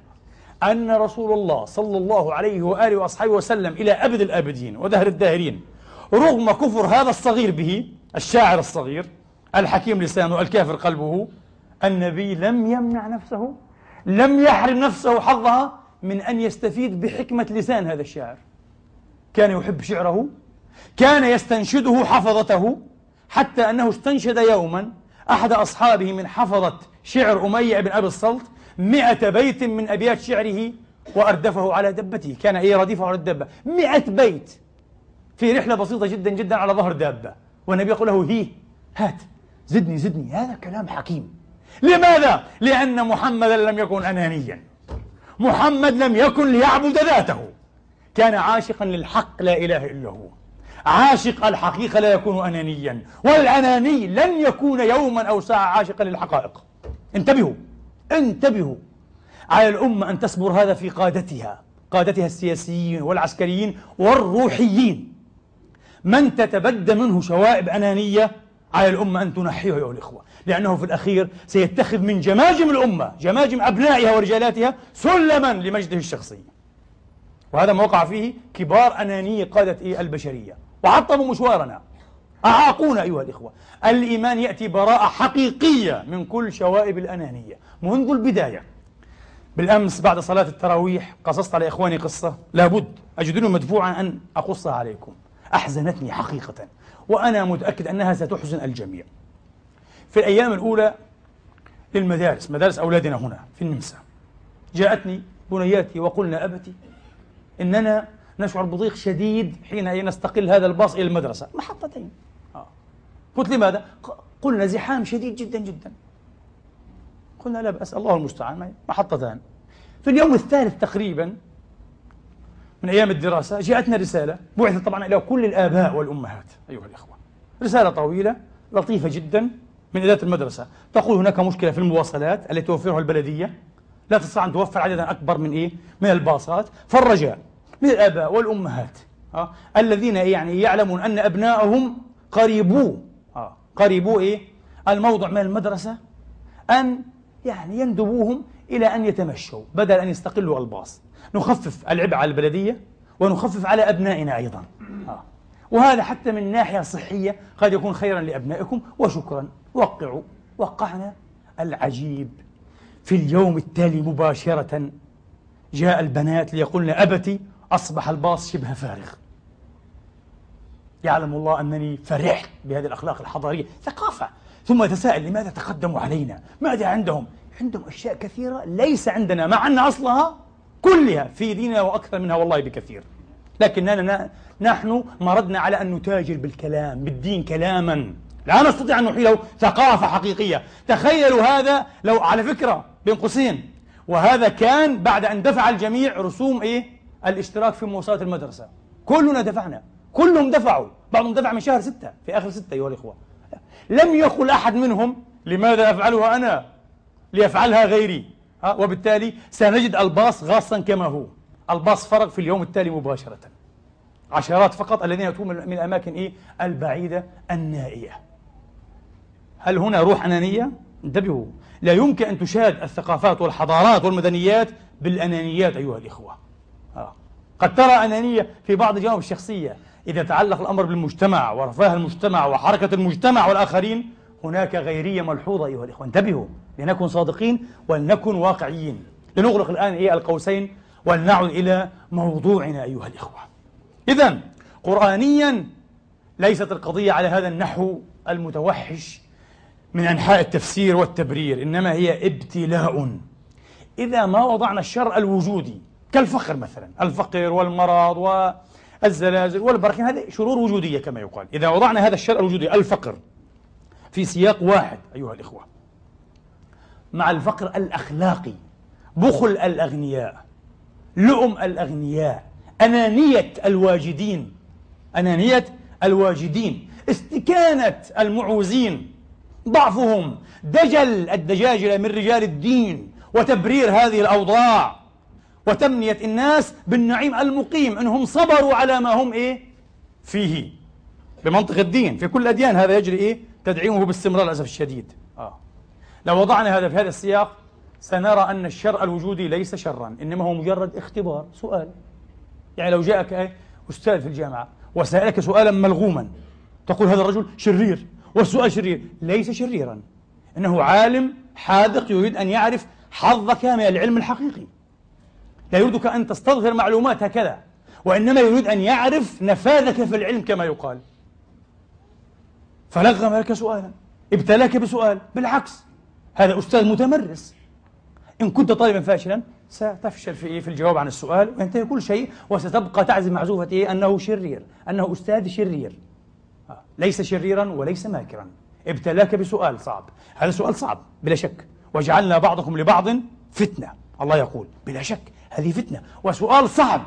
أن رسول الله صلى الله عليه وآله وأصحابه وسلم إلى أبد الآبدين ودهر الداهرين رغم كفر هذا الصغير به الشاعر الصغير الحكيم لسانه الكافر قلبه النبي لم يمنع نفسه لم يحرم نفسه حظها من أن يستفيد بحكمة لسان هذا الشاعر. كان يحب شعره كان يستنشده حفظته حتى أنه استنشد يوما أحد أصحابه من حفظة شعر أمية بن أبي الصلت مئة بيت من أبيات شعره وأردفه على دبته. كان إيه رديفه على الدبة. مئة بيت في رحلة بسيطة جدا جدا على ظهر دابة. والنبي يقول له هي هات زدني زدني. هذا كلام حكيم. لماذا؟ لأن محمدا لم يكن أنانيا. محمد لم يكن ليعبد ذاته. كان عاشقا للحق لا إله إلا هو. عاشق الحقيقة لا يكون أنانيا والأناني لن يكون يوما أو ساعة عاشقا للحقائق. انتبهوا انتبهوا على الأمة أن تصبر هذا في قادتها قادتها السياسيين والعسكريين والروحيين. من تتبدى منه شوائب أنانية؟ على الأمة أن تنحيه أيها الإخوة لأنه في الأخير سيتخذ من جماجم الأمة جماجم أبنائها ورجالاتها سلما لمجده الشخصي. وهذا ما وقع فيه كبار أنانية قادة البشرية. وعطلوا مشوارنا. أعاقونا أيها الإخوة. الإيمان يأتي براءة حقيقية من كل شوائب الأنانية. منذ البداية. بالأمس بعد صلاة التراويح قصصت على إخواني قصة. لابد أجدني مدفوعا أن أقصها عليكم. أحزنتني حقيقة. وأنا متأكد أنها ستحزن الجميع. في الأيام الأولى للمدارس مدارس أولادنا هنا في النمسا جاءتني بنياتي وقلنا أبتي إننا نشعر بضيق شديد حين نستقل هذا الباص إلى المدرسة. محطتين. آه. قلت لماذا؟ قلنا زحام شديد جدا جدا. قلنا لا بأس الله المستعان. محطتان. في اليوم الثالث تقريبا من أيام الدراسة جاءتنا رسالة بعثت طبعا إلى كل الآباء والأمهات أيها الإخوة. رسالة طويلة لطيفة جدا من إدارة المدرسة. تقول هناك مشكلة في المواصلات التي توفرها البلدية. لا تستطيع أن توفر عددا أكبر من إيه؟ من الباصات. فالرجاء. من الآباء والأمهات آه الذين يعني يعلمون أن أبنائهم قريبو آه قريبو إيه؟ الموضع من المدرسة أن يعني يندبوهم إلى أن يتمشوا بدل أن يستقلوا الباص نخفف العبء على البلدية ونخفف على أبنائنا أيضا آه. وهذا حتى من ناحية صحية قد يكون خيرا لأبنائكم وشكرا وقعوا وقعنا العجيب في اليوم التالي مباشرة جاء البنات ليقولن أبتي أصبح الباص شبه فارغ. يعلم الله أنني فرحت بهذه الأخلاق الحضارية ثقافة. ثم يتساءل لماذا تقدموا علينا؟ ماذا عندهم؟ عندهم أشياء كثيرة ليس عندنا مع أن أصلها كلها في ديننا وأكثر منها والله بكثير. لكننا نحن مردنا على أن نتاجر بالكلام بالدين كلاما. لا نستطيع أن نحيله ثقافة حقيقية. تخيلوا هذا لو على فكرة بين قوسين. وهذا كان بعد أن دفع الجميع رسوم إيه؟ الاشتراك في مواصلات المدرسة. كلنا دفعنا. كلهم دفعوا. بعضهم دفع من شهر ستة. في آخر ستة أيها الإخوة. لم يقل أحد منهم لماذا أفعلها أنا؟ ليفعلها غيري. ها وبالتالي سنجد الباص غاصا كما هو. الباص فرق في اليوم التالي مباشرة. عشرات فقط الذين يأتون من الأماكن إيه؟ البعيدة النائية. هل هنا روح أنانية؟ انتبهوا. لا يمكن أن تشاد الثقافات والحضارات والمدنيات بالأنانيات أيها الإخوة. قد ترى أنانية في بعض الجوانب الشخصية إذا تعلق الأمر بالمجتمع ورفاه المجتمع وحركة المجتمع والآخرين هناك غيرية ملحوظة أيها الإخوة. انتبهوا لنكن صادقين ولنكن واقعيين. لنغلق الآن إيه القوسين ولنعد إلى موضوعنا أيها الإخوة. إذا قرآنيا ليست القضية على هذا النحو المتوحش من أنحاء التفسير والتبرير إنما هي ابتلاء. إذا ما وضعنا الشر الوجودي كالفقر مثلا الفقر والمرض والزلازل والبراكين هذه شرور وجودية كما يقال. إذا وضعنا هذا الشر الوجودي الفقر في سياق واحد أيها الإخوة مع الفقر الأخلاقي بخل الأغنياء لؤم الأغنياء أنانية الواجدين أنانية الواجدين استكانة المعوزين ضعفهم دجل الدجاجلة من رجال الدين وتبرير هذه الأوضاع وتمنية الناس بالنعيم المقيم أنهم صبروا على ما هم إيه؟ فيه. بمنطق الدين في كل الأديان هذا يجري إيه؟ تدعيمه باستمرار للأسف الشديد. آه. لو وضعنا هذا في هذا السياق سنرى أن الشر الوجودي ليس شرا إنما هو مجرد اختبار. سؤال. يعني لو جاءك أستاذ في الجامعة وسألك سؤالا ملغوما تقول هذا الرجل شرير والسؤال شرير. ليس شريرا. إنه عالم حاذق يريد أن يعرف حظك من العلم الحقيقي. لا يريدك أن تستظهر معلومات هكذا وإنما يريد أن يعرف نفاذك في العلم كما يقال. فلغم لك سؤالا ابتلاك بسؤال بالعكس هذا أستاذ متمرس. إن كنت طالبا فاشلا ستفشل في في الجواب عن السؤال وينتهي كل شيء وستبقى تعزم معزوفة إيه؟ أنه شرير أنه أستاذ شرير. آه، ليس شريرا وليس ماكرا. ابتلاك بسؤال صعب. هذا سؤال صعب بلا شك. وجعلنا بعضكم لبعض فتنة. الله يقول بلا شك. هذه فتنة وسؤال صعب.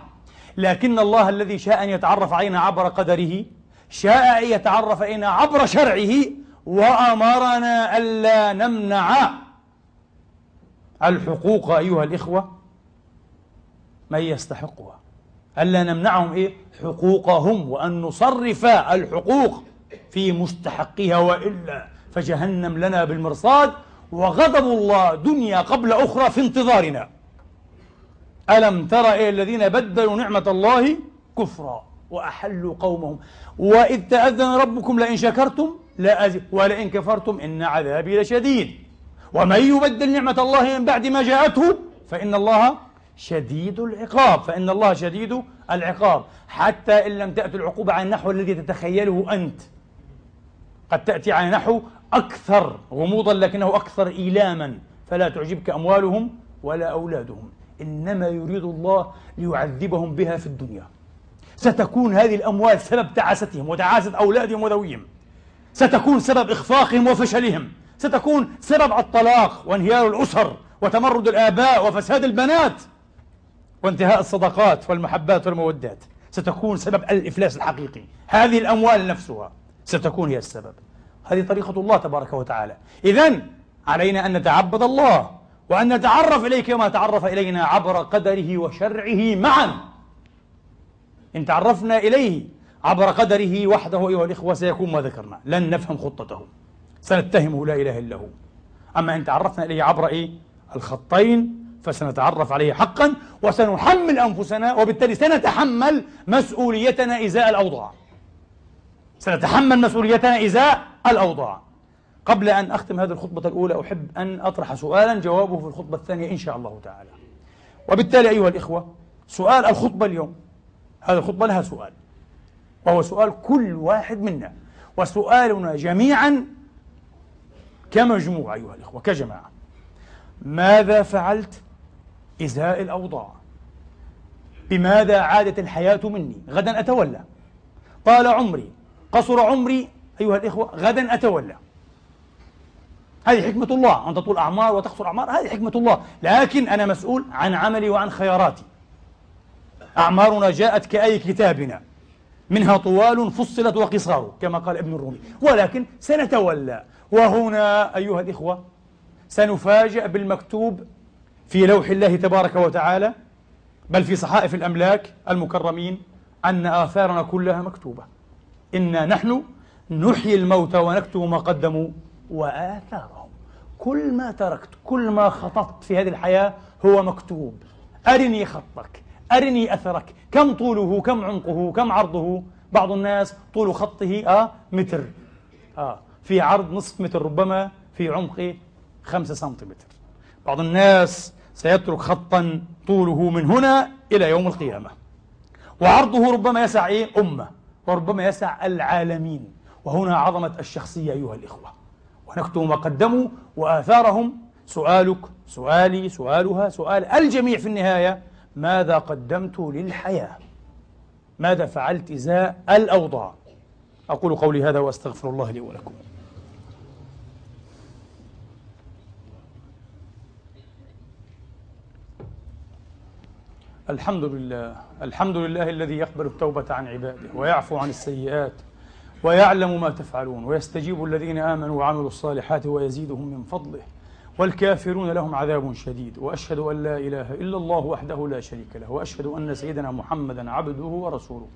لكن الله الذي شاء أن يتعرف علينا عبر قدره شاء أن يتعرف علينا عبر شرعه وأمرنا ألا نمنع الحقوق أيها الإخوة من يستحقها. ألا نمنعهم إيه؟ حقوقهم وأن نصرف الحقوق في مستحقها وإلا فجهنم لنا بالمرصاد وغضب الله دنيا قبل أخرى في انتظارنا. ألم تر إلى الذين بدلوا نعمة الله كفرا وأحلوا قومهم. وإذ تأذن ربكم لئن شكرتم لا أزد ولئن كفرتم إن عذابي لشديد. ومن يبدل نعمة الله من بعد ما جاءته فإن الله شديد العقاب. فإن الله شديد العقاب. حتى إن لم تأتي العقوبة على النحو الذي تتخيله أنت. قد تأتي على نحو أكثر غموضا لكنه أكثر إيلاما. فلا تعجبك أموالهم ولا أولادهم. إنما يريد الله ليعذبهم بها في الدنيا. ستكون هذه الأموال سبب تعاستهم وتعاسة أولادهم وذويهم. ستكون سبب إخفاقهم وفشلهم. ستكون سبب الطلاق وانهيار الأسر وتمرد الآباء وفساد البنات وانتهاء الصداقات والمحبات والمودات. ستكون سبب الإفلاس الحقيقي. هذه الأموال نفسها ستكون هي السبب. هذه طريقة الله تبارك وتعالى. إذا علينا أن نتعبد الله. وأن نتعرف إليه كما تعرف إلينا عبر قدره وشرعه معا. إن تعرفنا إليه عبر قدره وحده أيها الإخوة سيكون ما ذكرنا. لن نفهم خطته. سنتهمه لا إله إلا هو. أما إن تعرفنا إليه عبر إيه؟ الخطين فسنتعرف عليه حقا وسنحمل أنفسنا وبالتالي سنتحمل مسؤوليتنا إزاء الأوضاع. سنتحمل مسؤوليتنا إزاء الأوضاع. قبل أن أختم هذه الخطبة الأولى أحب أن أطرح سؤالا جوابه في الخطبة الثانية إن شاء الله تعالى. وبالتالي أيها الإخوة سؤال الخطبة اليوم هذه الخطبة لها سؤال وهو سؤال كل واحد منا. وسؤالنا جميعا كمجموعة أيها الإخوة كجماعة. ماذا فعلت إزاء الأوضاع؟ بماذا عادت الحياة مني؟ غدا أتولى. طال عمري قصر عمري أيها الإخوة غدا أتولى. هذه حكمة الله أن تطول أعمار وتقصر أعمار هذه حكمة الله. لكن أنا مسؤول عن عملي وعن خياراتي. أعمارنا جاءت كأي كتابنا. منها طوال فصلت وقصار كما قال ابن الرومي. ولكن سنتولى. وهنا أيها الإخوة سنفاجأ بالمكتوب في لوح الله تبارك وتعالى بل في صحائف الأملاك المكرمين أن آثارنا كلها مكتوبة. إنا نحن نحيي الموتى ونكتب ما قدموا. وآثارهم. كل ما تركت كل ما خططت في هذه الحياة هو مكتوب. أرني خطك أرني أثرك. كم طوله كم عمقه كم عرضه؟ بعض الناس طول خطه آه متر. آه في عرض نصف متر ربما في عمق خمسة سنتيمتر. بعض الناس سيترك خطا طوله من هنا إلى يوم القيامة. وعرضه ربما يسع إيه؟ أمة وربما يسع العالمين. وهنا عظمة الشخصية أيها الإخوة. ونكتب ما قدموا وآثارهم. سؤالك سؤالي سؤالها سؤال الجميع في النهاية ماذا قدمت للحياة؟ ماذا فعلت إزاء الأوضاع؟ أقول قولي هذا وأستغفر الله لي ولكم. الحمد لله الحمد لله الذي يقبل التوبة عن عباده ويعفو عن السيئات ويعلم ما تفعلون ويستجيب الذين آمنوا وعملوا الصالحات ويزيدهم من فضله والكافرون لهم عذاب شديد وأشهد أن لا إله إلا الله وحده لا شريك له وأشهد أن سيدنا محمدا عبده ورسوله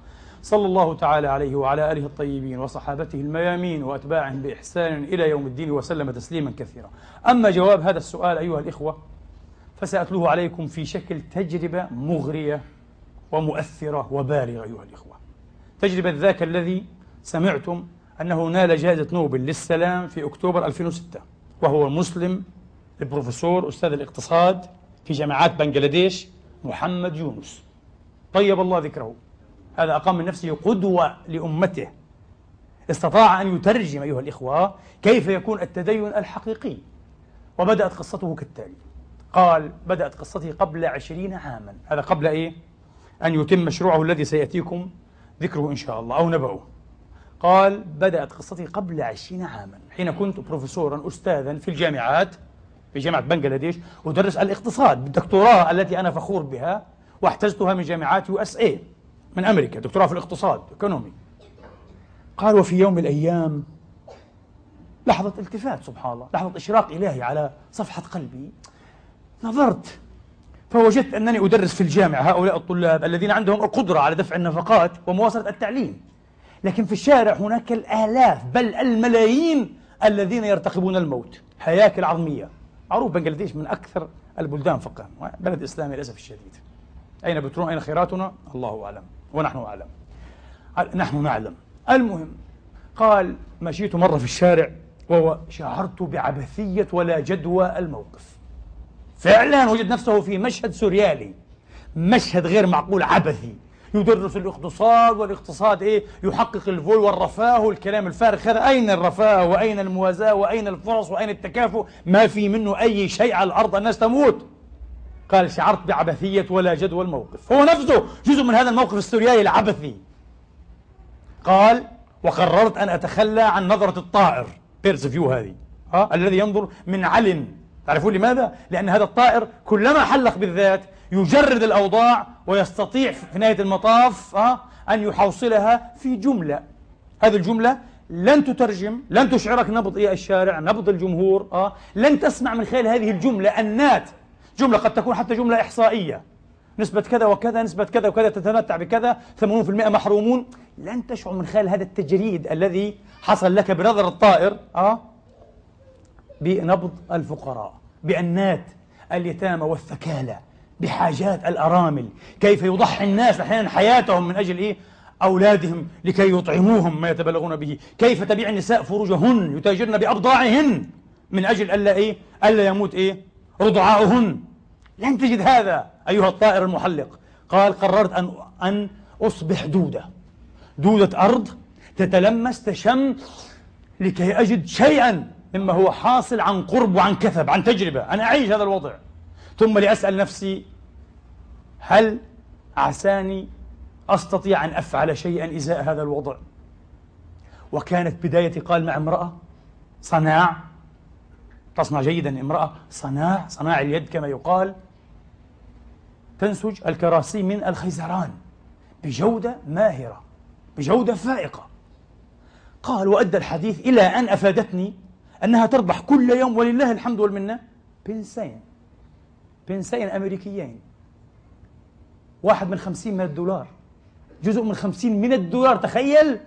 صلى الله تعالى عليه وعلى آله الطيبين وصحابته الميامين وأتباعهم بإحسان إلى يوم الدين وسلم تسليما كثيرا. أما جواب هذا السؤال أيها الإخوة فسأتلوه عليكم في شكل تجربة مغرية ومؤثرة وبالغة أيها الإخوة. تجربة ذاك الذي سمعتم أنه نال جائزة نوبل للسلام في أكتوبر 2006 وهو مسلم البروفيسور أستاذ الاقتصاد في جامعات بنغلاديش محمد يونس. طيب الله ذكره. هذا أقام من نفسه قدوة لأمته. استطاع أن يترجم أيها الإخوة كيف يكون التدين الحقيقي. وبدأت قصته كالتالي. قال بدأت قصته قبل عشرين عاما. هذا قبل إيه؟ أن يتم مشروعه الذي سيأتيكم ذكره إن شاء الله أو نبأه. قال بدأت قصتي قبل عشرين عاما حين كنت بروفيسورا أستاذا في الجامعات في جامعة بنغلاديش أدرس الاقتصاد بالدكتوراه التي أنا فخور بها واحتزتها من جامعات USA من أمريكا دكتوراه في الاقتصاد economy قال وفي يوم من الأيام لحظة التفات سبحان الله لحظة إشراق إلهي على صفحة قلبي نظرت فوجدت أنني أدرس في الجامعة هؤلاء الطلاب الذين عندهم القدرة على دفع النفقات ومواصلة التعليم. لكن في الشارع هناك الآلاف بل الملايين الذين يرتقبون الموت. هياكل عظمية معروف بنغلاديش من أكثر البلدان فقها بلد إسلامي للأسف الشديد. أين بترون أين خيراتنا؟ الله أعلم. ونحن أعلم. نحن نعلم. المهم قال مشيت مرة في الشارع وشعرت بعبثية ولا جدوى الموقف. فعلا وجد نفسه في مشهد سوريالي. مشهد غير معقول عبثي. يدرس الاقتصاد والاقتصاد إيه؟ يحقق الفول والرفاه والكلام الفارغ. هذا أين الرفاه وأين الموازاة وأين الفرص وأين التكافؤ؟ ما في منه أي شيء على الأرض الناس تموت قال شعرت بعبثية ولا جدوى الموقف هو نفسه جزء من هذا الموقف السوريالي العبثي. قال وقررت أن أتخلى عن نظرة الطائر. بيرز فيو هذه. ها؟ الذي ينظر من علن تعرفون لماذا؟ لأن هذا الطائر كلما حلق بالذات يجرد الأوضاع ويستطيع في نهاية المطاف أن يحوصلها في جملة. هذه الجملة لن تترجم لن تشعرك نبض إيه الشارع نبض الجمهور آه لن تسمع من خلال هذه الجملة النات. جملة قد تكون حتى جملة إحصائية. نسبة كذا وكذا نسبة كذا وكذا تتمتع بكذا 80% محرومون. لن تشعر من خلال هذا التجريد الذي حصل لك بنظر الطائر آه بنبض الفقراء بأنات اليتامى والثكالى. بحاجات الأرامل. كيف يضحي الناس أحيانا حياتهم من أجل إيه؟ أولادهم لكي يطعموهم ما يتبلغون به. كيف تبيع النساء فروجهن يتاجرن بأبضاعهن من أجل ألا إيه؟ ألا يموت إيه؟ رضعاؤهن. لن تجد هذا أيها الطائر المحلق. قال قررت أن أن أصبح دودة. دودة أرض تتلمس تشم لكي أجد شيئا مما هو حاصل عن قرب وعن كثب عن تجربة. أنا أعيش هذا الوضع. ثم لأسأل نفسي هل عساني أستطيع أن أفعل شيئا إزاء هذا الوضع؟ وكانت بدايتي قال مع امرأة صناع. تصنع جيدا امرأة صناع صناع اليد كما يقال. تنسج الكراسي من الخيزران بجودة ماهرة بجودة فائقة. قال وأدى الحديث إلى أن أفادتني أنها تربح كل يوم ولله الحمد والمنة. بنسين بنسين أمريكيين. واحد من خمسين من الدولار. جزء من خمسين من الدولار تخيل!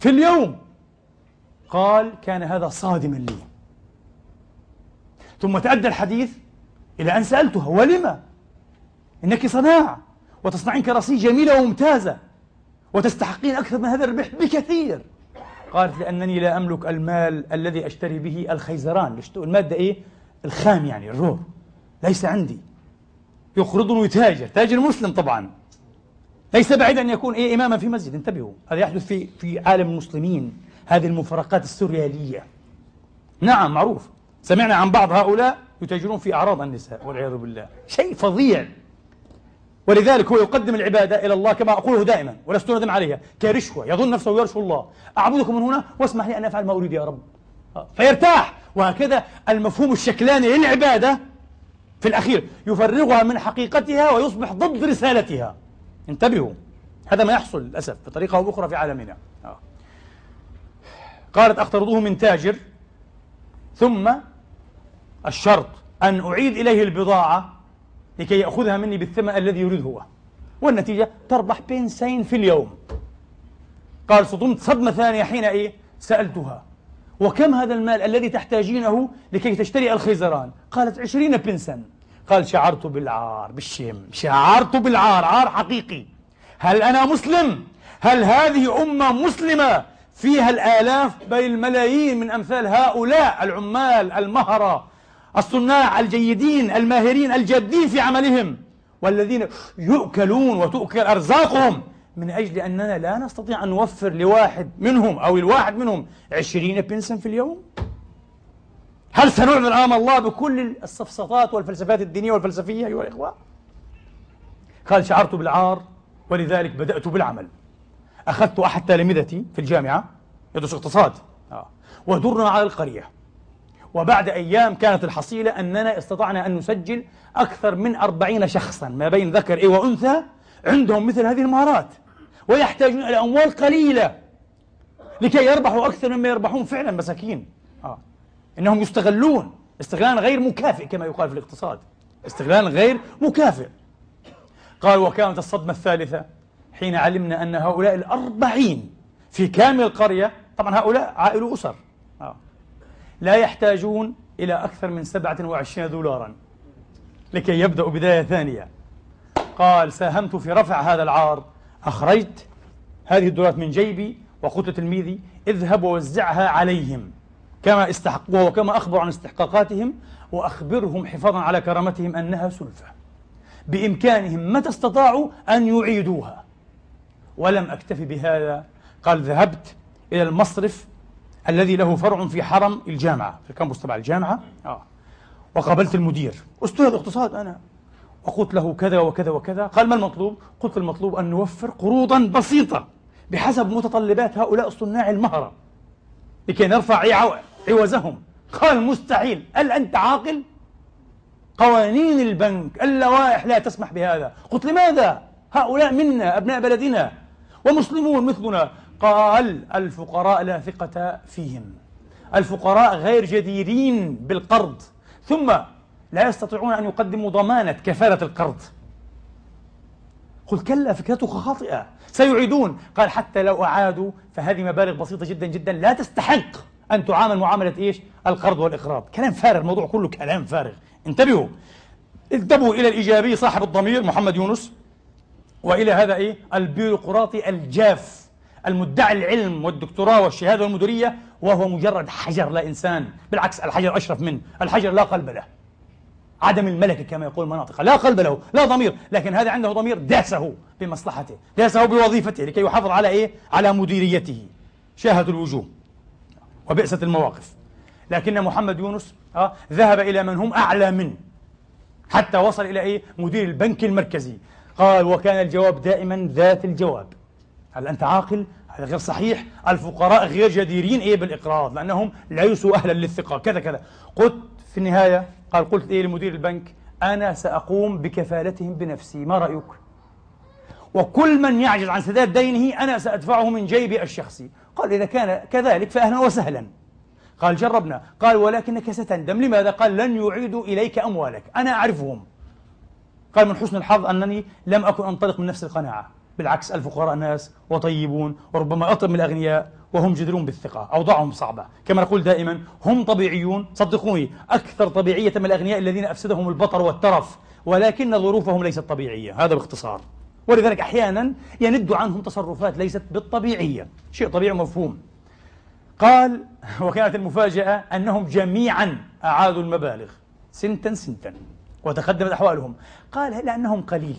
في اليوم! قال كان هذا صادما لي. ثم تأدى الحديث إلى أن سألتها ولما إنك صناعة وتصنعين كراسي جميلة وممتازة وتستحقين أكثر من هذا الربح بكثير. قالت لأنني لا أملك المال الذي أشتري به الخيزران. المادة إيه؟ الخام يعني الرور. ليس عندي. يقرضني ويتاجر تاجر مسلم طبعا. ليس بعيد أن يكون إيه إماما في مسجد. انتبهوا. هذا يحدث في في عالم المسلمين. هذه المفارقات السوريالية. نعم معروف. سمعنا عن بعض هؤلاء يتاجرون في أعراض النساء والعياذ بالله. شيء فظيع. ولذلك هو يقدم العبادة إلى الله كما أقوله دائما ولست ندم عليها كرشوة. يظن نفسه يرشو الله. أعبدك من هنا واسمح لي أن أفعل ما أريد يا رب. فيرتاح. وهكذا المفهوم الشكلاني للعبادة في الأخير يفرغها من حقيقتها ويصبح ضد رسالتها. انتبهوا. هذا ما يحصل للأسف بطريقة أو أخرى في عالمنا. قالت أقترضه من تاجر ثم الشرط أن أعيد إليه البضاعة لكي يأخذها مني بالثمن الذي يريد هو. والنتيجة تربح بنسين في اليوم. قال صدمت صدمة ثانية حين إيه؟ سألتها. وكم هذا المال الذي تحتاجينه لكي تشتري الخيزران قالت عشرين بنسا. قال شعرت بالعار بالشم شعرت بالعار عار حقيقي. هل أنا مسلم؟ هل هذه أمة مسلمة فيها الآلاف بل الملايين من أمثال هؤلاء العمال المهرة الصناع الجيدين الماهرين الجادين في عملهم والذين يؤكلون وتؤكل أرزاقهم؟ من أجل أننا لا نستطيع أن نوفر لواحد منهم أو الواحد منهم عشرين بنسا في اليوم؟ هل سنعذر أمام الله بكل السفسطات والفلسفات الدينية والفلسفية أيها الإخوة؟ قال شعرت بالعار ولذلك بدأت بالعمل. أخذت أحد تلامذتي في الجامعة يدرس اقتصاد. آه. ودرنا على القرية. وبعد أيام كانت الحصيلة أننا استطعنا أن نسجل أكثر من أربعين شخصا ما بين ذكر إيه وأنثى عندهم مثل هذه المهارات. ويحتاجون إلى أموال قليلة لكي يربحوا أكثر مما يربحون فعلا مساكين. آه. إنهم يستغلون. استغلال غير مكافئ كما يقال في الاقتصاد. استغلال غير مكافئ. قال وكانت الصدمة الثالثة حين علمنا أن هؤلاء الأربعين في كامل القرية طبعا هؤلاء عائلوا أسر. آه. لا يحتاجون إلى أكثر من 27 دولارا لكي يبدأوا بداية ثانية. قال ساهمت في رفع هذا العار أخرجت هذه الدولارات من جيبي وقلت تلميذي اذهب ووزعها عليهم كما استحقوها وكما أخبروا عن استحقاقاتهم وأخبرهم حفاظا على كرامتهم أنها سلفة. بإمكانهم متى استطاعوا أن يعيدوها. ولم أكتفي بهذا. قال ذهبت إلى المصرف الذي له فرع في حرم الجامعة في الكامبوس تبع الجامعة. آه. وقابلت المدير. أستاذ اقتصاد أنا. وقلت له كذا وكذا وكذا. قال ما المطلوب؟ قلت المطلوب أن نوفر قروضا بسيطة بحسب متطلبات هؤلاء الصناع المهرة لكي نرفع عوزهم. قال مستحيل. هل أنت عاقل؟ قوانين البنك اللوائح لا تسمح بهذا. قلت لماذا؟ هؤلاء منا أبناء بلدنا ومسلمون مثلنا. قال الفقراء لا ثقة فيهم. الفقراء غير جديرين بالقرض. ثم لا يستطيعون أن يقدموا ضمانة كفالة القرض. قلت كلا فكرتك خاطئة. سيعيدون. قال حتى لو أعادوا فهذه مبالغ بسيطة جدا جدا لا تستحق أن تعامل معاملة إيش؟ القرض والإقراض. كلام فارغ الموضوع كله كلام فارغ. انتبهوا. انتبهوا إلى الإيجابي صاحب الضمير محمد يونس وإلى هذا إيه؟ البيروقراطي الجاف المدعي العلم والدكتوراه والشهادة والمديرية وهو مجرد حجر لا إنسان. بالعكس الحجر أشرف منه. الحجر لا قلب له. عدم الملكة كما يقول المناطق. لا قلب له لا ضمير لكن هذا عنده ضمير داسه بمصلحته داسه بوظيفته لكي يحافظ على إيه؟ على مديريته. شاهة الوجوه وبئست المواقف. لكن محمد يونس آه ذهب إلى من هم أعلى منه حتى وصل إلى إيه؟ مدير البنك المركزي. قال وكان الجواب دائما ذات الجواب. هل أنت عاقل؟ هذا غير صحيح؟ الفقراء غير جديرين إيه بالإقراض؟ لأنهم ليسوا أهلا للثقة. كذا كذا. قلت في النهاية قال قلت إيه لمدير البنك؟ أنا سأقوم بكفالتهم بنفسي ما رأيك؟ وكل من يعجز عن سداد دينه أنا سأدفعه من جيبي الشخصي. قال إذا كان كذلك فأهلا وسهلا. قال جربنا. قال ولكنك ستندم. لماذا؟ قال لن يعيدوا إليك أموالك. أنا أعرفهم. قال من حسن الحظ أنني لم أكن أنطلق من نفس القناعة. بالعكس الفقراء ناس وطيبون وربما أطيب من الأغنياء وهم جديرون بالثقة أوضاعهم صعبة. كما نقول دائما هم طبيعيون صدقوني أكثر طبيعية من الأغنياء الذين أفسدهم البطر والترف ولكن ظروفهم ليست طبيعية. هذا باختصار. ولذلك أحيانا يند عنهم تصرفات ليست بالطبيعية. شيء طبيعي مفهوم قال وكانت المفاجأة أنهم جميعا أعادوا المبالغ. سنتا سنتا. وتقدمت أحوالهم. قال لأنهم قليل.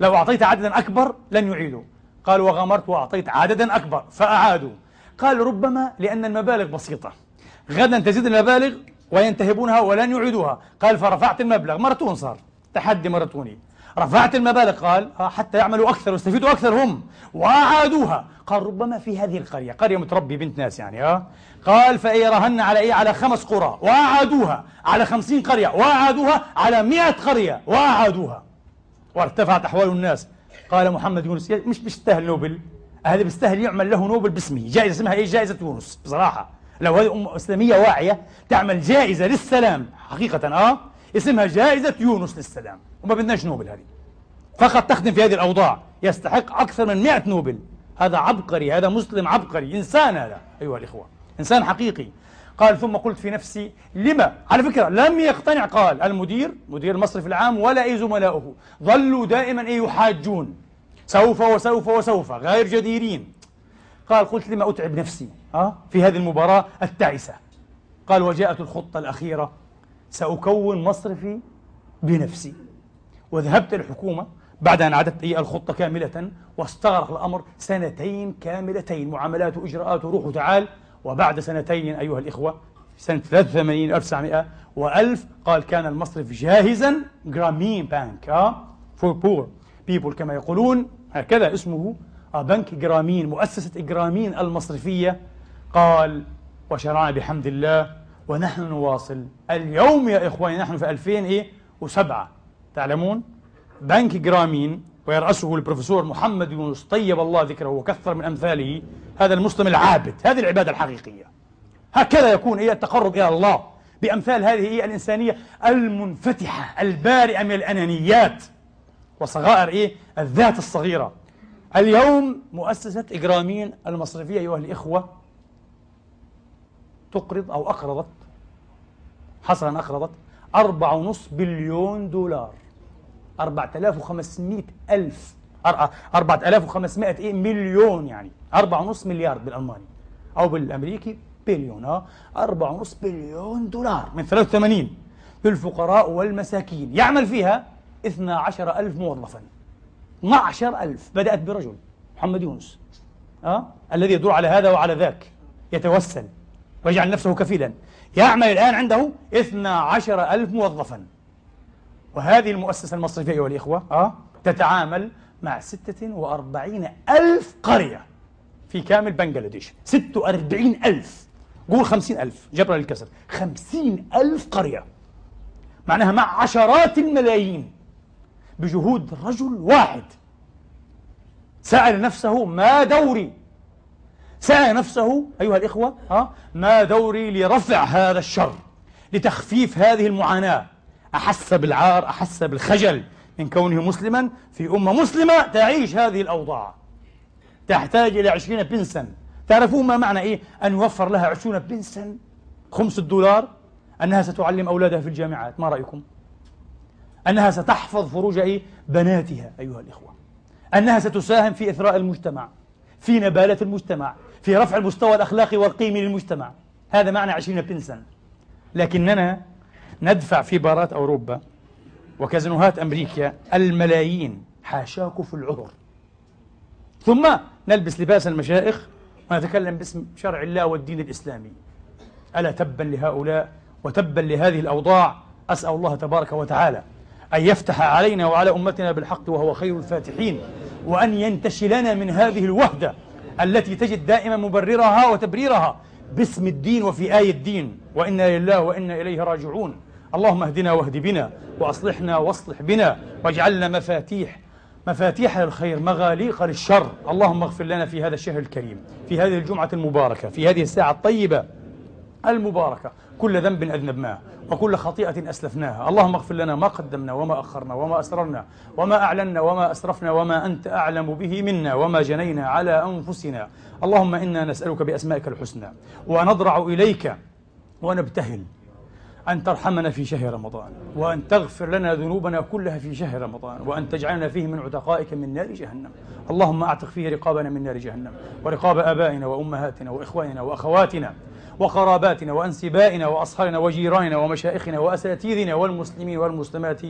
لو أعطيت عددا أكبر لن يعيدوا. قال وغمرت وأعطيت عددا أكبر فأعادوا. قال ربما لأن المبالغ بسيطة. غدا تزيد المبالغ وينتهبونها ولن يعيدوها. قال فرفعت المبلغ. مرتون صار. تحدي مرتوني رفعت المبالغ. قال آه، حتى يعملوا أكثر ويستفيدوا أكثر هم. وأعادوها. قال ربما في هذه القرية. قرية متربي بنت ناس يعني آه. قال فإيرهن على إيه على خمس قرى. وأعادوها على خمسين قرية. وأعادوها على مئة قرية. وأعادوها. وارتفعت أحوال الناس. قال محمد يونس مش بيستاهل نوبل. هذا بيستاهل يعمل له نوبل باسمه. جائزة اسمها إيه؟ جائزة يونس بصراحة. لو هذه أمة إسلامية واعية تعمل جائزة للسلام. حقيقة آه؟ اسمها جائزة يونس للسلام. وما بدناش نوبل هذه. فقط تخدم في هذه الأوضاع. يستحق أكثر من 100 نوبل. هذا عبقري هذا مسلم عبقري. إنسان هذا. أيها الإخوة إنسان حقيقي. قال ثم قلت في نفسي لما؟ على فكرة لم يقتنع. قال المدير مدير المصرف العام ولا أي زملائه ظلوا دائما أي يحاجون. سوف وسوف وسوف غير جديرين. قال قلت لما أتعب نفسي أه؟ في هذه المباراة التعسة. قال وجاءت الخطة الأخيرة. سأكون مصرفي بنفسي. وذهبت الحكومة بعد أن أعددت الخطة كاملة واستغرق الأمر سنتين كاملتين. معاملات وإجراءات وروح وتعال وبعد سنتين أيها الإخوة سنة 83 1900 و1000 قال كان المصرف جاهزا Grameen Bank for poor بيبول كما يقولون هكذا اسمه آه، بنك جرامين مؤسسة إجرامين المصرفية. قال وشرعنا بحمد الله ونحن نواصل. اليوم يا إخواني نحن في 2007 تعلمون؟ بنك جرامين ويرأسه البروفيسور محمد يونس طيب الله ذكره وكثر من أمثاله هذا المسلم العابد هذه العبادة الحقيقية. هكذا يكون هي التقرب إلى الله بأمثال هذه هي الإنسانية المنفتحة البارئة من الأنانيات وصغائر إيه؟ الذات الصغيرة. اليوم مؤسسة إجرامين المصرفية أيها الإخوة تقرض أو أقرضت حصرا أقرضت أربعة ونص بليون دولار. أربعة آلاف وخمسمائة ألف أربعة آلاف وخمسمائة إيه؟ مليون يعني. أربعة ونص مليار بالألماني. أو بالأمريكي بليون أربعة ونص بليون دولار من 83 للفقراء والمساكين. يعمل فيها 12 ألف موظفا. 12 ألف. بدأت برجل محمد يونس أه؟ الذي يدور على هذا وعلى ذاك. يتوسل ويجعل نفسه كفيلا. يعمل الآن عنده 12 ألف موظفا. وهذه المؤسسة المصرفية أيها الإخوة أه؟ تتعامل مع 46 ألف قرية في كامل بنغلاديش. 46 ألف. قول 50 ألف. جبرا للكسر 50 ألف قرية. معناها مع عشرات الملايين. بجهود رجل واحد. سأل نفسه ما دوري؟ سأل نفسه أيها الإخوة ها ما دوري لرفع هذا الشر؟ لتخفيف هذه المعاناة؟ أحس بالعار أحس بالخجل من كونه مسلما في أمة مسلمة تعيش هذه الأوضاع. تحتاج إلى عشرين بنسا. تعرفون ما معنى إيه؟ أن يوفر لها عشرون بنسا. خمس الدولار. أنها ستعلم أولادها في الجامعات. ما رأيكم؟ أنها ستحفظ فروج إيه؟ بناتها أيها الإخوة. أنها ستساهم في إثراء المجتمع في نبالة المجتمع في رفع المستوى الأخلاقي والقيمي للمجتمع. هذا معنى عشرين بنسا. لكننا ندفع في بارات أوروبا وكازينوهات أمريكا الملايين. حاشاكوا في العذر. ثم نلبس لباس المشائخ ونتكلم باسم شرع الله والدين الإسلامي. ألا تبا لهؤلاء وتبا لهذه الأوضاع؟ أسأل الله تبارك وتعالى أن يفتح علينا وعلى أمتنا بالحق وهو خير الفاتحين وأن ينتشلنا من هذه الوهدة التي تجد دائما مبررها وتبريرها باسم الدين وفي آية الدين. وإنا لله وإنا إليه راجعون. اللهم اهدنا واهد بنا وأصلحنا واصلح بنا واجعلنا مفاتيح مفاتيح للخير مغاليق للشر اللهم اغفر لنا في هذا الشهر الكريم في هذه الجمعة المباركة في هذه الساعة الطيبة المباركة. كل ذنب أذنبناه وكل خطيئة أسلفناها. اللهم اغفر لنا ما قدمنا وما أخرنا وما أسررنا وما أعلنا وما أسرفنا وما أنت أعلم به منا وما جنينا على أنفسنا. اللهم إنا نسألك بأسمائك الحسنى ونضرع إليك ونبتهل أن ترحمنا في شهر رمضان وأن تغفر لنا ذنوبنا كلها في شهر رمضان وأن تجعلنا فيه من عتقائك من نار جهنم. اللهم أعتق فيه رقابنا من نار جهنم ورقاب آبائنا وأمهاتنا وإخواننا وأخواتنا وقراباتنا وأنسبائنا وأصهارنا وجيراننا ومشائخنا وأساتذنا والمسلمين والمسلمات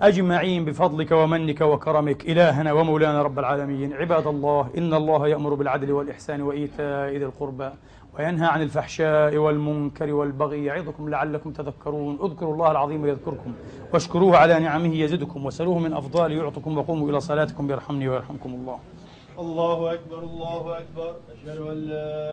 أجمعين بفضلك ومنك وكرمك. إلهنا ومولانا رب العالمين. عباد الله إن الله يأمر بالعدل والإحسان وإيتاء ذي القربى. وينهى عن الفحشاء والمنكر والبغي يعظكم لعلكم تذكرون. اذكروا الله العظيم يذكركم. واشكروه على نعمه يزدكم. وسلوه من أفضال يعطكم وقوموا إلى صلاتكم يرحمني ويرحمكم الله. الله أكبر الله أكبر. أشهد أن لا